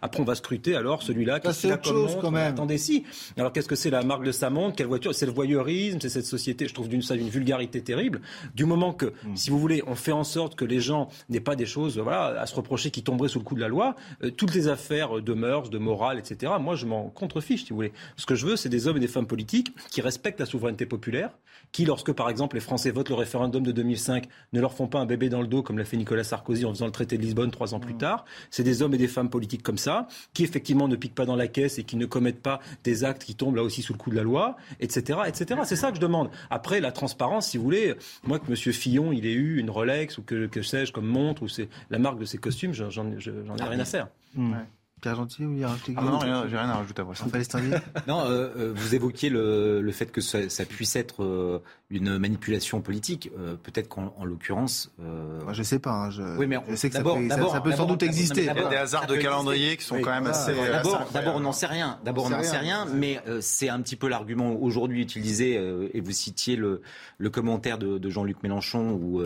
Après, on va scruter alors celui-là. Qu'est-ce c'est autre chose quand même. Attendez, si. Alors qu'est-ce que c'est la marque de sa montre? Quelle voiture? C'est le voyeurisme, c'est cette société. Je trouve d'une ça d'une vulgarité terrible. Du moment que, hmm. si vous voulez, on fait en sorte que les gens n'aient pas des choses voilà, à se reprocher qui tomberaient sous le coup de la loi. Euh, toutes les affaires de mœurs, de morale, etc., moi, je m'en contrefiche, si vous voulez. Ce que je veux, c'est des hommes et des femmes politiques qui respectent la souveraineté populaire, qui, lorsque, par exemple, les Français votent le référendum de 2005, ne leur font pas un bébé dans le dos, comme l'a fait Nicolas Sarkozy en faisant le traité de Lisbonne trois ans plus mmh. tard? C'est des hommes et des femmes politiques comme ça, qui, effectivement, ne piquent pas dans la caisse et qui ne commettent pas des actes qui tombent là aussi sous le coup de la loi, etc., etc. C'est ça que je demande. Après, la transparence, si vous voulez, moi, que M. Fillon, il ait eu une Rolex ou que, que sais-je, comme montre, ou c'est la marque de ses costumes, j'en ai rien à faire. Mmh. Pierre Gentil, vous ah non, j'ai rien à rajouter à vous. non, euh, euh, vous évoquiez le, le, fait que ça, ça puisse être euh, une manipulation politique. Euh, peut-être qu'en l'occurrence. Euh... je sais pas. Hein, je, oui, mais je sais que ça peut, ça, ça peut sans doute exister. Il y a des hasards de calendrier qui sont quand même assez. D'abord, on n'en sait rien. D'abord, on n'en sait rien. Mais c'est un petit peu l'argument aujourd'hui utilisé. et vous citiez le, le commentaire de, de Jean-Luc Mélenchon où,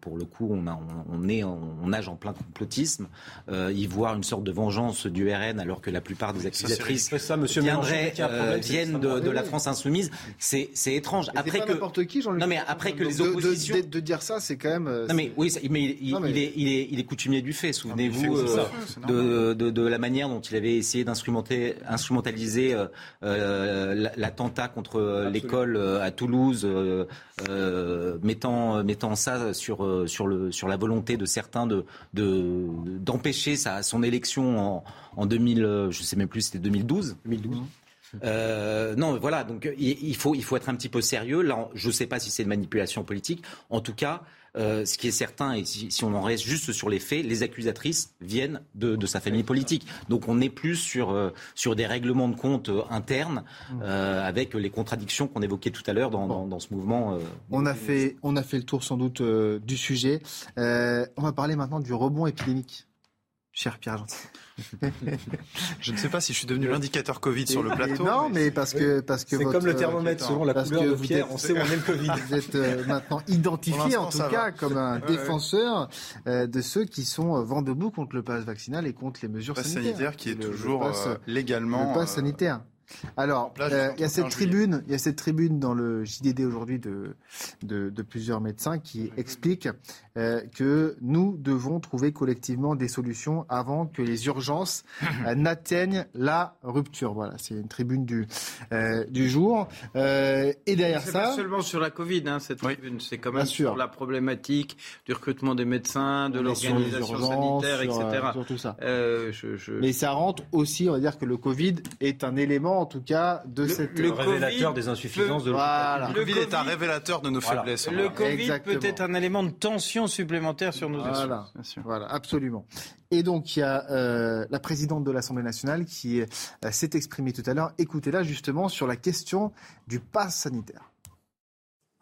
pour le coup, on, a, on, est, on nage en plein complotisme. y voir une sorte de vengeance du RN, alors que la plupart des accusatrices ça, monsieur viendraient, euh, viennent de, de, la France insoumise. C'est étrange. après que n'importe qui, non mais après que les oppositions de, de, dire ça, c'est quand même. Non mais oui, mais, il, il, est, il, est, il est coutumier du fait. Souvenez-vous de, de, de, la manière dont il avait essayé d'instrumentaliser euh, l'attentat contre l'école à Toulouse, euh, mettant mettant ça sur sur le sur la volonté de certains de d'empêcher sa son élection en, en 2000, je sais même plus, c'était 2012. 2012. Euh, non, voilà. Donc il, faut il faut être un petit peu sérieux. Là, je ne sais pas si c'est une manipulation politique. En tout cas, euh, ce qui est certain, et si, on en reste juste sur les faits, les accusatrices viennent de, sa famille politique. Donc on n'est plus sur, euh, sur des règlements de compte internes mmh. avec les contradictions qu'on évoquait tout à l'heure dans, dans, ce mouvement. on, a fait, on a fait le tour sans doute du sujet. on va parler maintenant du rebond épidémique, cher Pierre Gentil. je ne sais pas si je suis devenu l'indicateur Covid sur le plateau. Non, mais, parce que parce que c'est comme le thermomètre selon la couleur de pierre, on sait où on est le Covid. Vous êtes euh, maintenant identifié en tout cas comme un défenseur euh, de ceux qui sont euh, vent debout contre le pass vaccinal et contre les mesures pass sanitaires. qui est toujours légalement le pass sanitaire. Alors, euh, il y a cette tribune, il y a cette tribune dans le JDD aujourd'hui de, de, de, plusieurs médecins qui expliquent euh, que nous devons trouver collectivement des solutions avant que les urgences euh, n'atteignent la rupture. Voilà, c'est une tribune du euh, du jour. Euh, et derrière ça, pas seulement sur la Covid, hein, cette tribune, c'est quand même sur la problématique du recrutement des médecins, de l'organisation sanitaire, etc. Sur tout ça. Je, je... Mais ça rentre aussi, on va dire que le Covid est un élément en tout cas de cette le révélateur des insuffisances de voilà. Le Covid est un révélateur de nos faiblesses. Le Covid peut être un élément de tension supplémentaire sur nos voilà. Voilà, absolument. Et donc il y a euh, la présidente de l'Assemblée nationale qui euh, s'est exprimée tout à l'heure. Écoutez-la justement sur la question du pass sanitaire.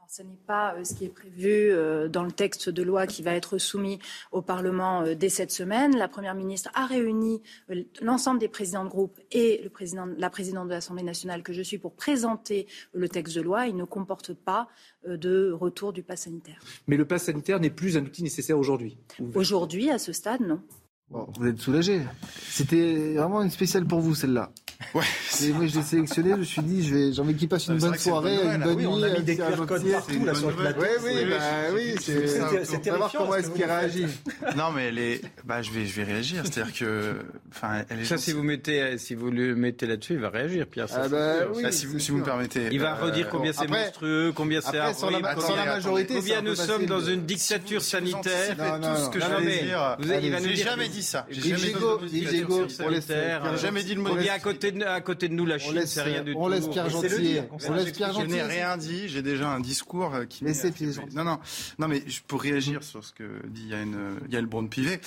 Ce n'est pas euh, ce qui est prévu euh, dans le texte de loi qui va être soumis au Parlement euh, dès cette semaine. La Première ministre a réuni l'ensemble des présidents de groupe et le président, la présidente de l'Assemblée nationale que je suis pour présenter le texte de loi. Il ne comporte pas de retour du pass sanitaire. Mais le pass sanitaire n'est plus un outil nécessaire aujourd'hui Aujourd'hui, à ce stade, non. Vous êtes soulagé. C'était vraiment une spéciale pour vous, celle-là. Ouais. Et moi, je l'ai sélectionné, je me suis dit, j'ai envie qu'il passe une bonne soirée, une bonne nuit. On a mis des QR codes partout, là, sur le plateau. Oui, oui, bah, oui, c'est, on va voir comment est-ce qu'il réagit. Non, mais les, bah, je vais, je vais réagir. C'est-à-dire que, enfin, Ça, si vous mettez, si vous le mettez là-dessus, il va réagir, Pierre. Ah, bah, oui, bah, si vous, si vous me permettez. Il va redire combien c'est monstrueux, combien c'est Sans la majorité, combien nous sommes dans une dictature sanitaire. tout ce que je vais dire. J'ai jamais dit ça. J'ai jamais dit le mot. à côté de nous la Chine, c'est rien du tout. On laisse Pierre Gentil. On laisse Pierre Gentil. Je n'ai rien dit. J'ai déjà un discours euh, qui. Laissez Pierre Non, non, non, mais pour réagir sur ce que dit Yann, Yael Braun-Pivet,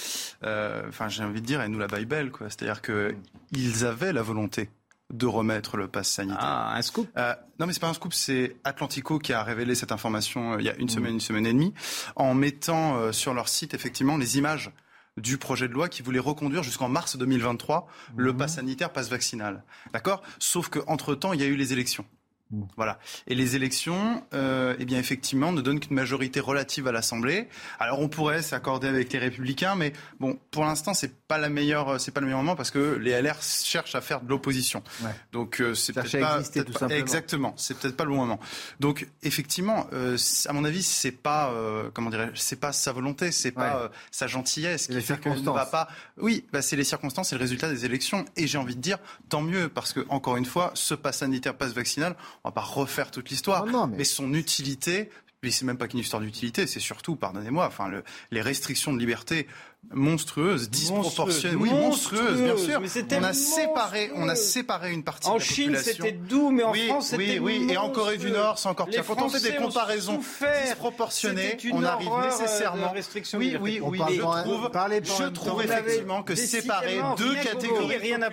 euh, enfin, j'ai envie de dire, elle nous la baille belle, quoi. C'est-à-dire que ils avaient la volonté de remettre le pass sanitaire. Ah, un scoop euh, Non, mais c'est pas un scoop, c'est Atlantico qui a révélé cette information euh, il y a une mmh. semaine, une semaine et demie, en mettant euh, sur leur site effectivement les images du projet de loi qui voulait reconduire jusqu'en mars 2023 le mhm. pass sanitaire, pass vaccinal. D'accord? Sauf qu'entre-temps, il y a eu les élections. Mmh. Voilà. Et les élections, euh, eh bien effectivement, ne donnent qu'une majorité relative à l'Assemblée. Alors on pourrait s'accorder avec les Républicains, mais bon, pour l'instant, c'est pas la meilleure, c'est pas le meilleur moment parce que les LR cherchent à faire de l'opposition. Donc euh, c'est peut-être pas, peut exactement, c'est peut-être pas le bon moment. Donc effectivement, euh, à mon avis, c'est pas euh, comment dirais, c'est pas sa volonté, c'est pas euh, sa gentillesse qui fait qu'on ne va pas. Oui, bah, c'est les circonstances, c'est le résultat des élections. Et j'ai envie de dire, tant mieux parce que encore une fois, ce pass sanitaire, pass vaccinal on va pas refaire toute l'histoire, mais... son utilité, mais c'est même pas qu'une histoire d'utilité, c'est surtout, pardonnez-moi, enfin, le, les restrictions de liberté monstrueuse, disproportionnée, oui, monstrueuse, bien sûr. Mais on a séparé, on a séparé une partie en de la Chine, c'était doux, mais en France, c'était oui, oui, et en Corée du Nord, c'est encore pire. Quand on fait des comparaisons disproportionnées, on arrive nécessairement. Oui, oui, oui. Je trouve, je trouve effectivement que séparer deux catégories, rien à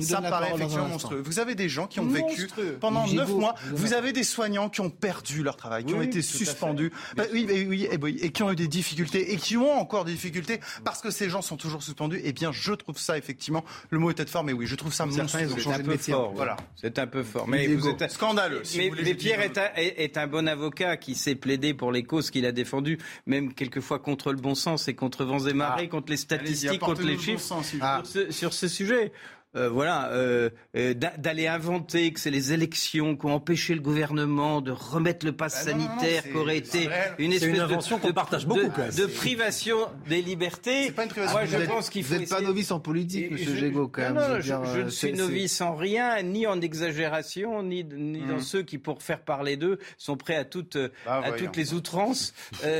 ça paraît effectivement monstrueux. Vous avez des gens qui ont vécu pendant neuf mois. Vous avez des soignants qui ont perdu leur travail, qui ont été suspendus, bah oui, oui, et qui ont eu des difficultés et qui ont encore des difficultés parce que ces gens sont toujours suspendus. Eh bien, je trouve ça effectivement, le mot est peut-être fort, mais oui, je trouve ça monstrueux. C'est un peu fort. Voilà, c'est un peu fort. Mais vous êtes scandaleux. mais, Pierre est un, est un, bon avocat qui sait plaider pour les causes qu'il a défendues, même quelquefois contre le bon sens et contre vents et marées, ah. contre les statistiques, contre les chiffres, sur, ce, sur ce sujet. Euh, voilà, euh, euh, d'aller inventer que c'est les élections qui ont empêché le gouvernement de remettre le pass bah sanitaire, qui aurait été une espèce une invention qu'on partage beaucoup, de, privation des libertés. Pas une privation. Moi, je pense qu'il faut. Vous n'êtes pas novice en politique, Monsieur Gégaud, quand même. Non, je, ne suis novice en rien, ni en exagération, ni, ni dans hmm. ceux qui, pour faire parler d'eux, sont prêts à toutes, bah, à toutes les outrances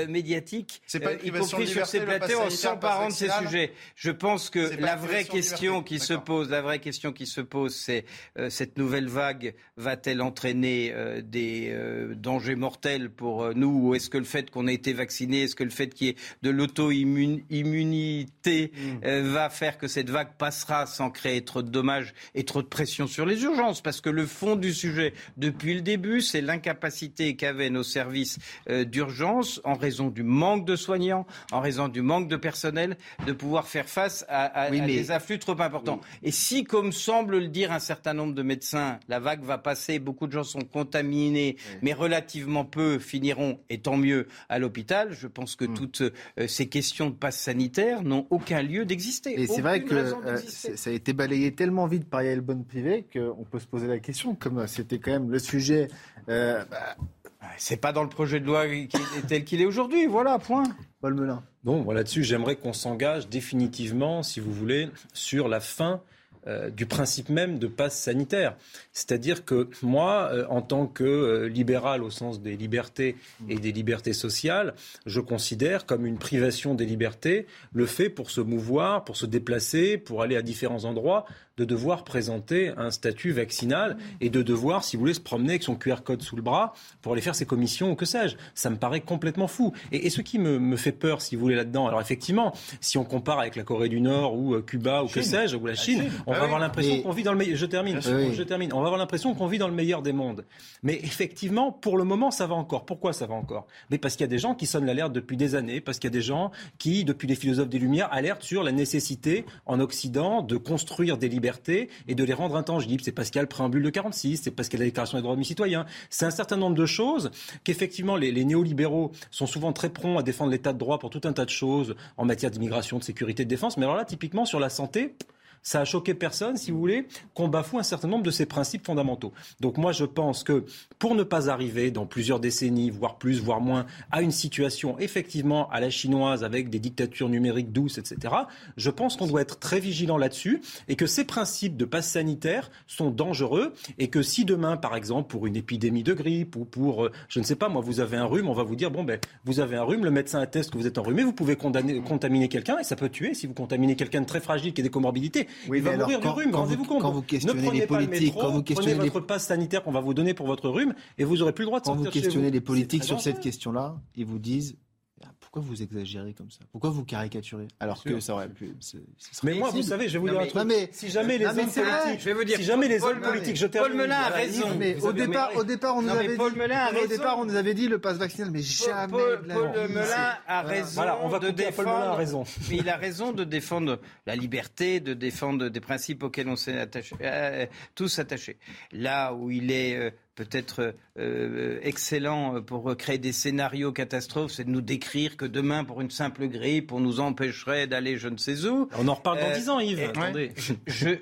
médiatiques, y compris sur ces plateaux, en s'emparant de ces sujets. Je pense que la vraie question qui se pose, la vraie question qui se pose, c'est euh, cette nouvelle vague va-t-elle entraîner euh, des euh, dangers mortels pour nous Ou est-ce que le fait qu'on ait été vacciné, est-ce que le fait qu'il y ait de l'auto-immunité mm. va faire que cette vague passera sans créer trop de dommages et trop de pression sur les urgences? Parce que le fond du sujet, depuis le début, c'est l'incapacité qu'avaient nos services d'urgence en raison du manque de soignants, en raison du manque de personnel, de pouvoir faire face à, des afflux trop importants. Et si comme semble le dire un certain nombre de médecins, la vague va passer, beaucoup de gens sont contaminés, mais relativement peu finiront, et tant mieux, à l'hôpital, je pense que hmm. toutes euh, ces questions de passe sanitaire n'ont aucun lieu d'exister. Et c'est vrai que euh, ça a été balayé tellement vite par Yael Bonne Privé qu'on peut se poser la question, comme euh, c'était quand même le sujet. Bah, c'est pas dans le projet de loi tel qu'il est aujourd'hui, voilà, point. Paul Melun. Bon, là-dessus, j'aimerais qu'on s'engage définitivement, si vous voulez, sur la fin euh, du principe même de passe sanitaire. C'est-à-dire que moi, euh, en tant que euh, libéral au sens des libertés et des libertés sociales, je considère comme une privation des libertés le fait pour se mouvoir, pour se déplacer, pour aller à différents endroits, de devoir présenter un statut vaccinal et de devoir, si vous voulez, se promener avec son QR code sous le bras pour aller faire ses commissions ou que sais-je. Ça me paraît complètement fou. Et, ce qui me, fait peur, si vous voulez, là-dedans, alors effectivement, si on compare avec la Corée du Nord ou euh, Cuba ou que sais-je, ou la Chine, on va avoir l'impression qu'on vit dans le meilleur. Je termine. Je termine. On va avoir l'impression qu'on vit dans le meilleur des mondes. Mais effectivement, pour le moment, ça va encore. Pourquoi ça va encore? Mais parce qu'il y a des gens qui sonnent l'alerte depuis des années, parce qu'il y a des gens qui, depuis les philosophes des Lumières, alertent sur la nécessité en Occident de construire des libertés et de les rendre intangibles. C'est le préambule de 46, c'est a la déclaration des droits de citoyens. C'est un certain nombre de choses qu'effectivement les, les néolibéraux sont souvent très prompts à défendre l'état de droit pour tout un tas de choses en matière d'immigration, de sécurité, de défense. Mais alors là, typiquement sur la santé, ça a choqué personne, si vous voulez, qu'on bafoue un certain nombre de ces principes fondamentaux. Donc moi, je pense que pour ne pas arriver dans plusieurs décennies, voire plus, voire moins, à une situation effectivement à la chinoise avec des dictatures numériques douces, etc., je pense qu'on doit être très vigilant là-dessus et que ces principes de passe sanitaire sont dangereux et que si demain, par exemple, pour une épidémie de grippe ou pour, euh, je ne sais pas, moi, vous avez un rhume, on va vous dire, bon, ben, vous avez un rhume, le médecin atteste que vous êtes enrhumé, vous pouvez contaminer quelqu'un et ça peut tuer si vous contaminez quelqu'un de très fragile qui a des comorbidités. Oui, il va mourir du rhume, rendez-vous compte. Quand vous questionnez les politiques, quand vous questionnez prenez votre passe sanitaire qu'on va vous donner pour votre rhume et vous aurez plus le droit de sortir Quand vous questionnez les politiques sur cette question-là, ils vous disent pourquoi vous exagérez comme ça? Pourquoi vous caricaturez? Alors que ça aurait pu. Mais moi, vous savez, je vais vous dire un truc. si jamais les hommes politiques, je vais vous dire, si jamais les hommes politiques, je Paul Melun a raison. Mais au départ, au départ, on nous avait dit. Au départ, on nous avait dit le passe vaccinal, mais jamais. Paul Melun a raison. Voilà, on va de défendre. raison. Mais il a raison de défendre la liberté, de défendre des principes auxquels on s'est euh, tous attachés. Là où il est euh, peut-être euh, excellent pour créer des scénarios catastrophes, c'est de nous décrire que demain, pour une simple grippe, on nous empêcherait d'aller je ne sais où. On en reparle dans euh, dix ans, Yves. Attendez. Je,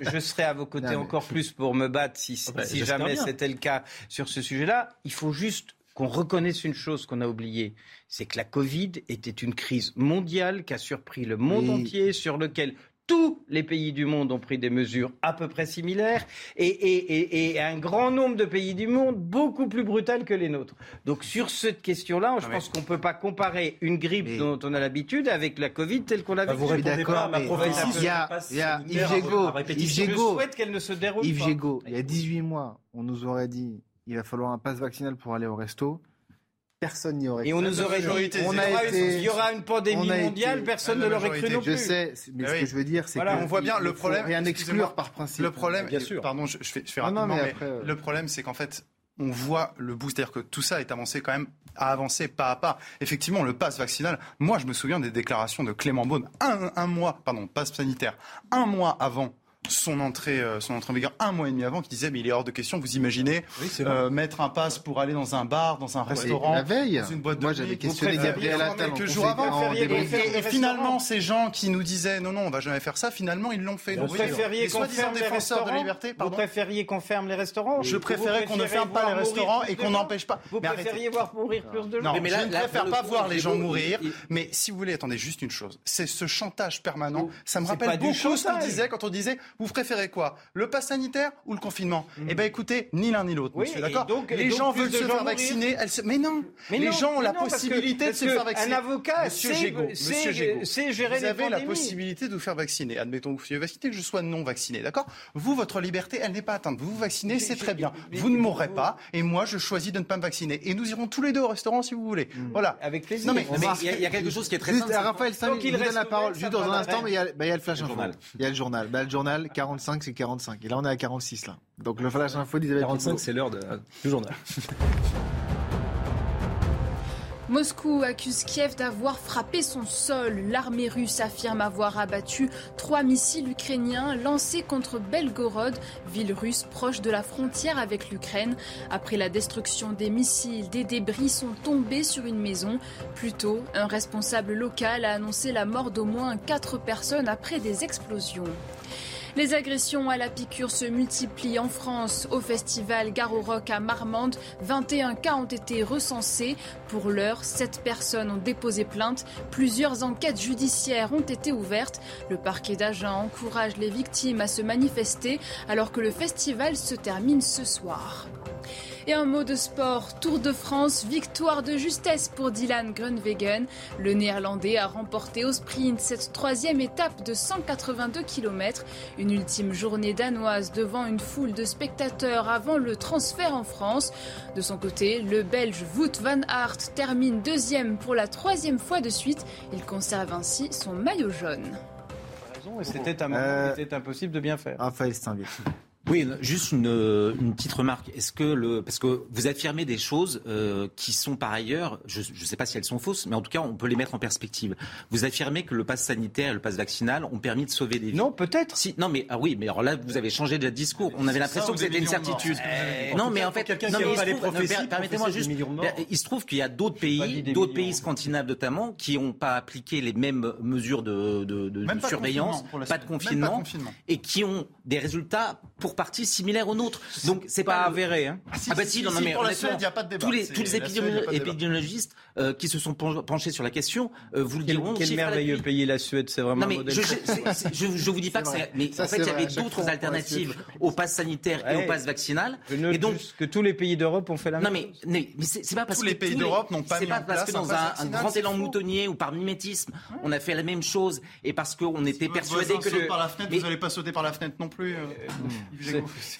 je, serai à vos côtés encore plus pour me battre si, ah bah, si jamais c'était le cas sur ce sujet-là. Il faut juste qu'on reconnaisse une chose qu'on a oubliée, c'est que la Covid était une crise mondiale qui a surpris le monde entier, sur lequel tous les pays du monde ont pris des mesures à peu près similaires et, un grand nombre de pays du monde beaucoup plus brutales que les nôtres. Donc sur cette question-là, je ah pense qu'on ne peut pas comparer une grippe dont on a l'habitude avec la Covid telle qu'on l'a bah, vécue. Vous répondez pas à ma prophétie. Il y a, Yves Gégaud, Je souhaite qu'elle ne se déroule Yves Gégaud, il y a 18 mois, on nous aurait dit il va falloir un passe vaccinal pour aller au resto personne n'y aurait cru. Et on nous aurait dit, on a il y aura une pandémie mondiale, personne ne l'aurait cru non plus. Je sais, mais ce que je veux dire, c'est voilà, on voit bien le problème. Rien exclure par principe. Le problème, bien sûr. Pardon, je, fais, je fais ah rapidement, mais, euh, le problème, c'est qu'en fait, on voit le boost. C'est-à-dire que tout ça est avancé quand même à avancer pas à pas. Effectivement, le pass vaccinal, moi je me souviens des déclarations de Clément Beaune, un, un mois, pardon, passe sanitaire, un mois avant son entrée, euh, son entrée en vigueur un mois et demi avant, qui disait mais il est hors de question. Vous imaginez euh, mettre un pass pour aller dans un bar, dans un restaurant, la veille. dans une boîte de Moi, j'avais questionné Gabriel Attal quelques jours avant. Et- débrief. et, et finalement, ces gens qui nous disaient non, non, on va jamais faire ça, finalement, ils l'ont fait. Vous préfériez qu'on ferme les de restaurants la liberté, Vous pardon. préfériez qu'on ferme les restaurants Je préférais qu'on ne ferme pas les restaurants et qu'on n'empêche pas. Vous préfériez voir mourir plus de gens Non, mais je là- ne là, préfère pas voir les gens mourir. Mais si vous voulez, attendez juste une chose. C'est ce chantage permanent. Ça me rappelle beaucoup ce qu'on disait quand on disait vous préférez quoi Le pass sanitaire ou le confinement? Eh bien écoutez, ni l'un ni l'autre, Oui, monsieur, d'accord? donc- Les donc gens veulent se gens faire vacciner. elles se- Mais non Mais Les non, gens ont la non, parce que- possibilité de se faire vacciner. Un avocat, Monsieur Gégaud, monsieur Gégaud, sait gérer vous avez la possibilité de vous faire vacciner. Admettons que vous soyez vacciné, que je sois non vacciné, d'accord? Vous, votre liberté, elle n'est pas atteinte. Vous vous vaccinez, c'est très bien. Vous ne mourrez pas, et moi, je choisis de ne pas me vacciner. Et nous irons tous les deux au restaurant si vous voulez. Voilà. Avec plaisir. Non, mais- il y, a- quelque chose qui est très c'est- Raphaël, je vous donne la parole juste dans un instant, mais il y a, le flash info. journal. Il y a le journal. Bah, le journal, 45, c'est 45. Et là, on est à 46, là. Donc, le flash info d'Isabelle 45, Piboulot. c'est l'heure de- du journal. Moscou accuse Kiev d'avoir frappé son sol. L'armée russe affirme avoir abattu trois missiles ukrainiens lancés contre Belgorod, ville russe proche de la frontière avec l'Ukraine. Après la destruction des missiles, des débris sont tombés sur une maison. Plus tôt, un responsable local a annoncé la mort d'au moins quatre personnes après des explosions. Les agressions à la piqûre se multiplient en France. Au festival Garo Rock à Marmande, 21 cas ont été recensés. Pour l'heure, 7 personnes ont déposé plainte. Plusieurs enquêtes judiciaires ont été ouvertes. Le parquet d'Agen encourage les victimes à se manifester alors que le festival se termine ce soir. Et un mot de sport, Tour de France, victoire de justesse pour Dylan Groenewegen. Le Néerlandais a remporté au sprint cette troisième étape de 182 km, une ultime journée danoise devant une foule de spectateurs avant le transfert en France. De son côté, le Belge Wout van Aert termine deuxième pour la troisième fois de suite. Il conserve ainsi son maillot jaune. raison, et C'était Euh, impossible de bien faire. Raphaël Steinville. Oui, juste une, une petite remarque. Est-ce que le parce que vous affirmez des choses euh, qui sont par ailleurs, je ne sais pas si elles sont fausses, mais en tout cas on peut les mettre en perspective. Vous affirmez que le pass sanitaire et le pass vaccinal ont permis de sauver des vies. Non, peut-être. Si, non, mais ah oui, mais alors là vous avez changé de discours. On avait l'impression que c'était une certitude. non, mais en fait, quelqu'un qui pas les prophéties, permettez-moi juste. morts. Il se trouve qu'il y a d'autres pays, d'autres pays scandinaves notamment, qui n'ont pas appliqué les mêmes mesures de, de- de- surveillance, pas de confinement. et qui ont des résultats pour partie similaires aux nôtres. Donc c'est Pas pas, avéré. Hein. ah bah si, non, non, mais pour la honnêtement, Suède, il n'y a pas de débat. tous les, tous les épidémiologistes euh, qui se sont pen- penchés sur la question euh, vous le diront. quel merveilleux pays la Suède, c'est vraiment Non un mais modèle. je, je, je, je vous dis pas que C'est mais Ça, en fait il y avait d'autres alternatives au pass sanitaire et au pass vaccinal. Je note Et donc que tous les pays d'Europe ont fait la non même mais, chose. mais, mais c'est, pas parce Tous que les pays d'Europe n'ont pas c'est mis pas en parce place que un dans un, un grand élan moutonnier ou par mimétisme on a fait la même chose et parce qu'on était persuadé que par la fenêtre, vous n'allez pas sauter par la fenêtre non plus.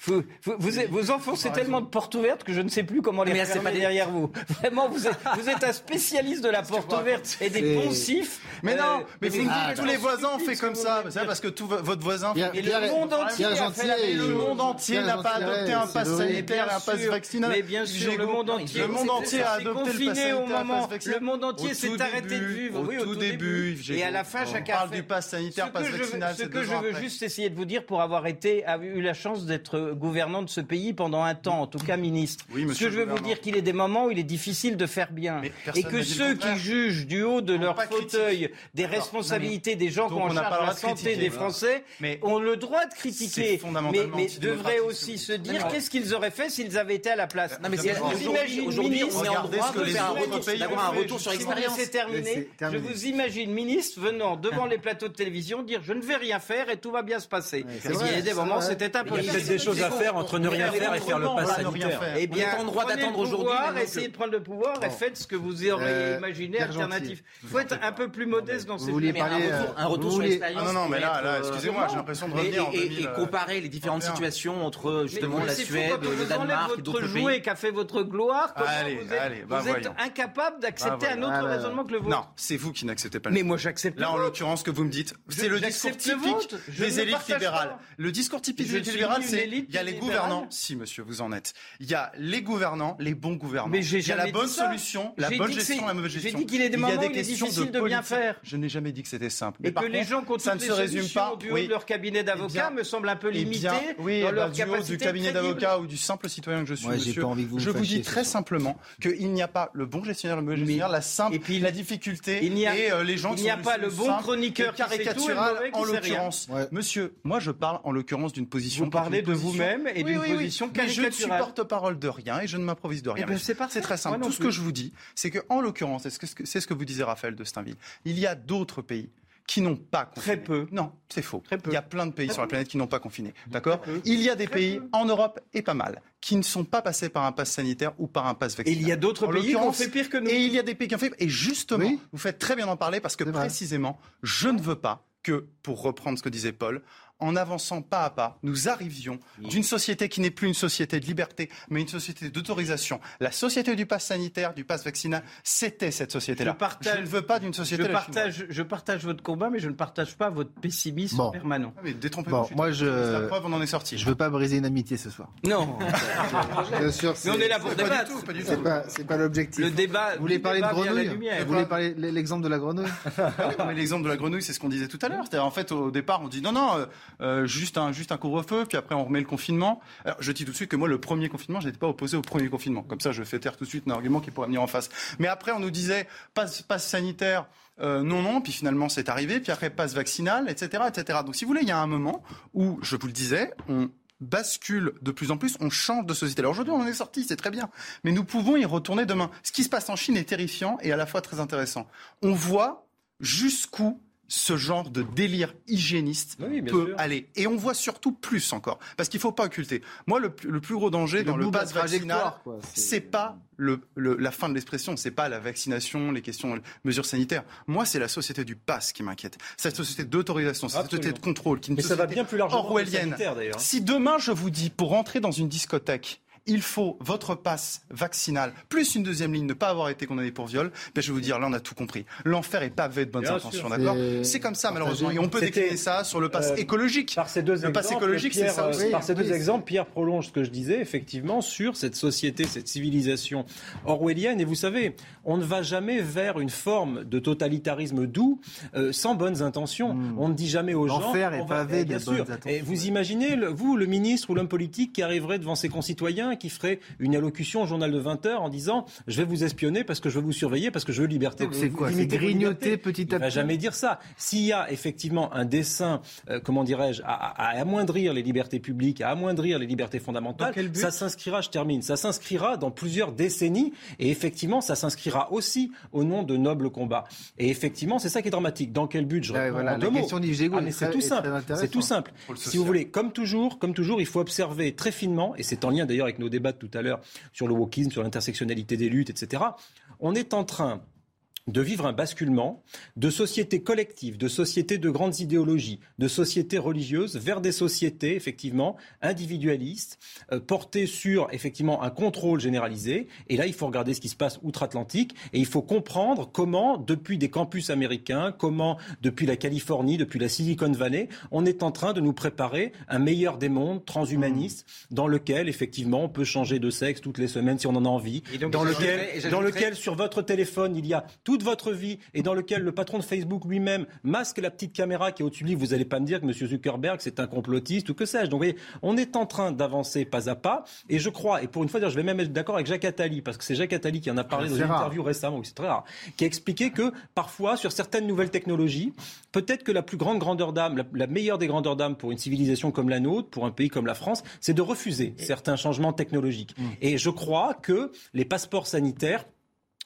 Vous, vous, vous, vous enfoncez tellement de portes ouvertes que je ne sais plus comment les c'est refermer pas des- derrière vous. Vraiment, vous êtes, vous êtes un spécialiste de la porte ouverte et des poncifs. Mais non, Euh, mais vous me dites tous les voisins ont fait comme que ça. C'est parce que tout vo- votre voisin Pierre- Et le monde entier fait Le monde entier n'a pas adopté un pass sanitaire et un pass vaccinal. Mais bien sûr, le monde entier. Le monde entier a adopté le pass au moment. pass vaccinal. Le monde entier s'est arrêté de vivre. au tout début, Et à la fin, On chacun parle fait- du pass sanitaire, pass que vaccinal, Ce que je veux juste essayer de vous dire pour avoir été, eu la chance d'être gouvernant de ce pays pendant un temps, en tout cas ministre. Oui, Ce que je veux vous dire qu'il est des moments où il est difficile de faire bien. Et que ceux qui jugent du haut de leur fauteuil des responsabilités des gens qui ont en charge la santé critiquer, des. Français Mais ont le droit de critiquer. Mais, fondamentalement mais devraient aussi se dire qu'est-ce qu'ils auraient fait s'ils avaient été à la place. non mais Vous imaginez aujourd'hui, aujourd'hui, on est en regardez droit ce que de les faire un retour, sur Si vous expérience. laissez terminer, Laissez je vous imagine ministre venant devant les plateaux de télévision dire je ne vais rien faire et tout va bien se passer. qu'il y a des moments c'était Il y a peut-être des choses à faire entre ne rien faire et faire le pass sanitaire. Eh bien, en droit d'attendre aujourd'hui, essayez de prendre le pouvoir et faites ce que vous auriez Euh, imaginé alternatif. Il faut être un peu plus modeste dans Vous ces. Mais un parler, retour, euh, un retour vous sur l'expérience. Ah non, non, mais là, euh, excusez-moi, j'ai l'impression de revenir en et- et 2000, comparer les différentes 31. situations entre justement la Suède, le Danemark et d'autres jouet pays. qui a fait votre gloire, Allez, vous êtes, allez, bah vous êtes voyons. incapable d'accepter Bah un autre. Ah, raisonnement que le vôtre. Non, c'est vous qui n'acceptez pas le Mais moi j'accepte Là, en l'occurrence, ce que vous me dites, c'est le discours le typique des élites libérales. pas. Le discours typique des élites libérales, c'est il y a les gouvernants. Si, monsieur, vous en êtes. Il y a les gouvernants, les bons gouvernants. Mais il y a la bonne solution, la bonne gestion, la mauvaise gestion. J'ai dit qu'il est des moments où il est difficile de, bien faire. Je n'ai jamais dit que c'était simple. Et que les gens qui ont ça ne se résume pas du haut de leur cabinet d'avocat me semble un peu limité oui, dans leur du haut du cabinet d'avocat ou du simple citoyen que je suis, monsieur. Je vous dis très simplement qu'il n'y a pas le bon gestionnaire, le mauvais gestionnaire, la simple, la difficulté et euh, les gens qui Il n'y a pas le bon chroniqueur caricatural en l'occurrence. Monsieur, moi je parle en l'occurrence d'une position. Vous parlez de vous-même et d'une position caricaturale. Je ne suis porte-parole de rien et je ne m'improvise de rien. Eh ben, c'est très simple. Tout ce que je vous dis, c'est que en l'occurrence, c'est ce que vous disait Raphaël de Steinville, il y a d'autres pays qui n'ont pas confiné. Très peu. Non, c'est faux. Très peu. Il y a plein de pays sur la planète qui n'ont pas confiné. D'accord Il y a des pays en Europe, et pas mal, qui ne sont pas passés par un pass sanitaire ou par un pass vaccinal. Et il y a d'autres pays qui ont fait pire que nous. Et il y a des pays qui ont fait. Et justement, vous faites très bien d'en parler parce que précisément, je ne veux pas que, pour reprendre ce que disait Paul, en avançant pas à pas, nous arrivions d'une société qui n'est plus une société de liberté, mais une société d'autorisation. La société du pass sanitaire, du pass vaccinal, c'était cette société-là. Je, je, ne veux pas d'une société. Je partage, je partage votre combat, mais je ne partage pas votre pessimisme permanent. Ah, mais détrompez bon, moi, je. La preuve, on en est sorti. Je veux pas briser une amitié ce soir. Non. Bien sûr. Mais on est là pour débattre. C'est pas, pas l'objectif. Le débat. Vous voulez parler de grenouille Vous voulez parler l'exemple de la grenouille L'exemple de la grenouille, c'est ce qu'on disait tout à l'heure. En fait, au départ, on dit non, non, euh, juste un juste un couvre-feu, puis après on remet le confinement. Alors, je dis tout de suite que moi, le premier confinement, je n'étais pas opposé au premier confinement. Comme ça, je fais taire tout de suite un argument qui pourrait venir en face. Mais après, on nous disait passe, passe sanitaire. Euh, non, non, puis finalement c'est arrivé, puis après passe vaccinal, etc., etc. Donc si vous voulez, il y a un moment où, je vous le disais, on bascule de plus en plus, on change de société. Alors aujourd'hui, on en est sorti, c'est très bien, mais nous pouvons y retourner demain. Ce qui se passe en Chine est terrifiant et à la fois très intéressant. On voit jusqu'où ce genre de délire hygiéniste peut aller. Et on voit surtout plus encore. Parce qu'il ne faut pas occulter. Moi, le, plus gros danger dans le pass vaccinal, c'est pas le, la fin de l'expression, c'est pas la vaccination, les questions, les mesures sanitaires. Moi, c'est la société du pass qui m'inquiète. Cette société d'autorisation, cette société de contrôle, qui Mais ça va bien plus largement orwellienne. Si demain, je vous dis, pour rentrer dans une discothèque, il faut votre passe vaccinal plus une deuxième ligne, ne pas avoir été condamné pour viol, ben je vais vous dire, là, on a tout compris. L'enfer est pavé de bonnes intentions, d'accord C'est comme ça, malheureusement. Et on peut décliner ça sur le pass euh, écologique. Par ces deux le exemples, écologique, c'est ça aussi. Par ces deux exemples, Pierre prolonge ce que je disais, effectivement, sur cette société, cette civilisation orwellienne. Et vous savez, on ne va jamais vers une forme de totalitarisme doux euh, sans bonnes intentions. Hmm. On ne dit jamais aux gens. L'enfer est pavé de bonnes intentions. Et vous imaginez, vous, le ministre ou l'homme politique qui arriverait devant ses concitoyens qui ferait une allocution au journal de 20 heures en disant je vais vous espionner parce que je veux vous surveiller, parce que je veux liberté. Donc c'est quoi C'est grignoter petit à petit. Il va jamais dire ça. S'il y a effectivement un dessin, euh, comment dirais-je, à, amoindrir les libertés publiques, à amoindrir les libertés fondamentales, ça s'inscrira, je termine, ça s'inscrira dans plusieurs décennies et effectivement ça s'inscrira aussi au nom de nobles combats. Et effectivement, c'est ça qui est dramatique. Dans quel but je ah, voilà, la question ah, c'est tout simple. C'est tout simple. Si vous voulez, comme toujours, comme toujours, il faut observer très finement, et c'est en lien d'ailleurs avec nos débats tout à l'heure sur le wokisme, sur l'intersectionnalité des luttes, etc. On est en train de vivre un basculement de sociétés collectives, de sociétés de grandes idéologies, de sociétés religieuses vers des sociétés effectivement individualistes, euh, portées sur effectivement un contrôle généralisé. Et là, il faut regarder ce qui se passe outre-Atlantique et il faut comprendre comment, depuis des campus américains, comment depuis la Californie, depuis la Silicon Valley, on est en train de nous préparer un meilleur des mondes transhumaniste dans lequel effectivement on peut changer de sexe toutes les semaines si on en a envie, dans lequel, dans lequel sur votre téléphone il y a tout votre vie et dans lequel le patron de Facebook lui-même masque la petite caméra qui est au-dessus de lui, vous n'allez pas me dire que M. Zuckerberg c'est un complotiste ou que sais-je. Donc vous voyez, on est en train d'avancer pas à pas et je crois, et pour une fois, je vais même être d'accord avec Jacques Attali, parce que c'est Jacques Attali qui en a parlé dans une interview récemment, c'est très rare, qui a expliqué que parfois sur certaines nouvelles technologies, peut-être que la plus grande grandeur d'âme, la, meilleure des grandeurs d'âme pour une civilisation comme la nôtre, pour un pays comme la France, c'est de refuser certains changements technologiques. Mmh. Et je crois que les passeports sanitaires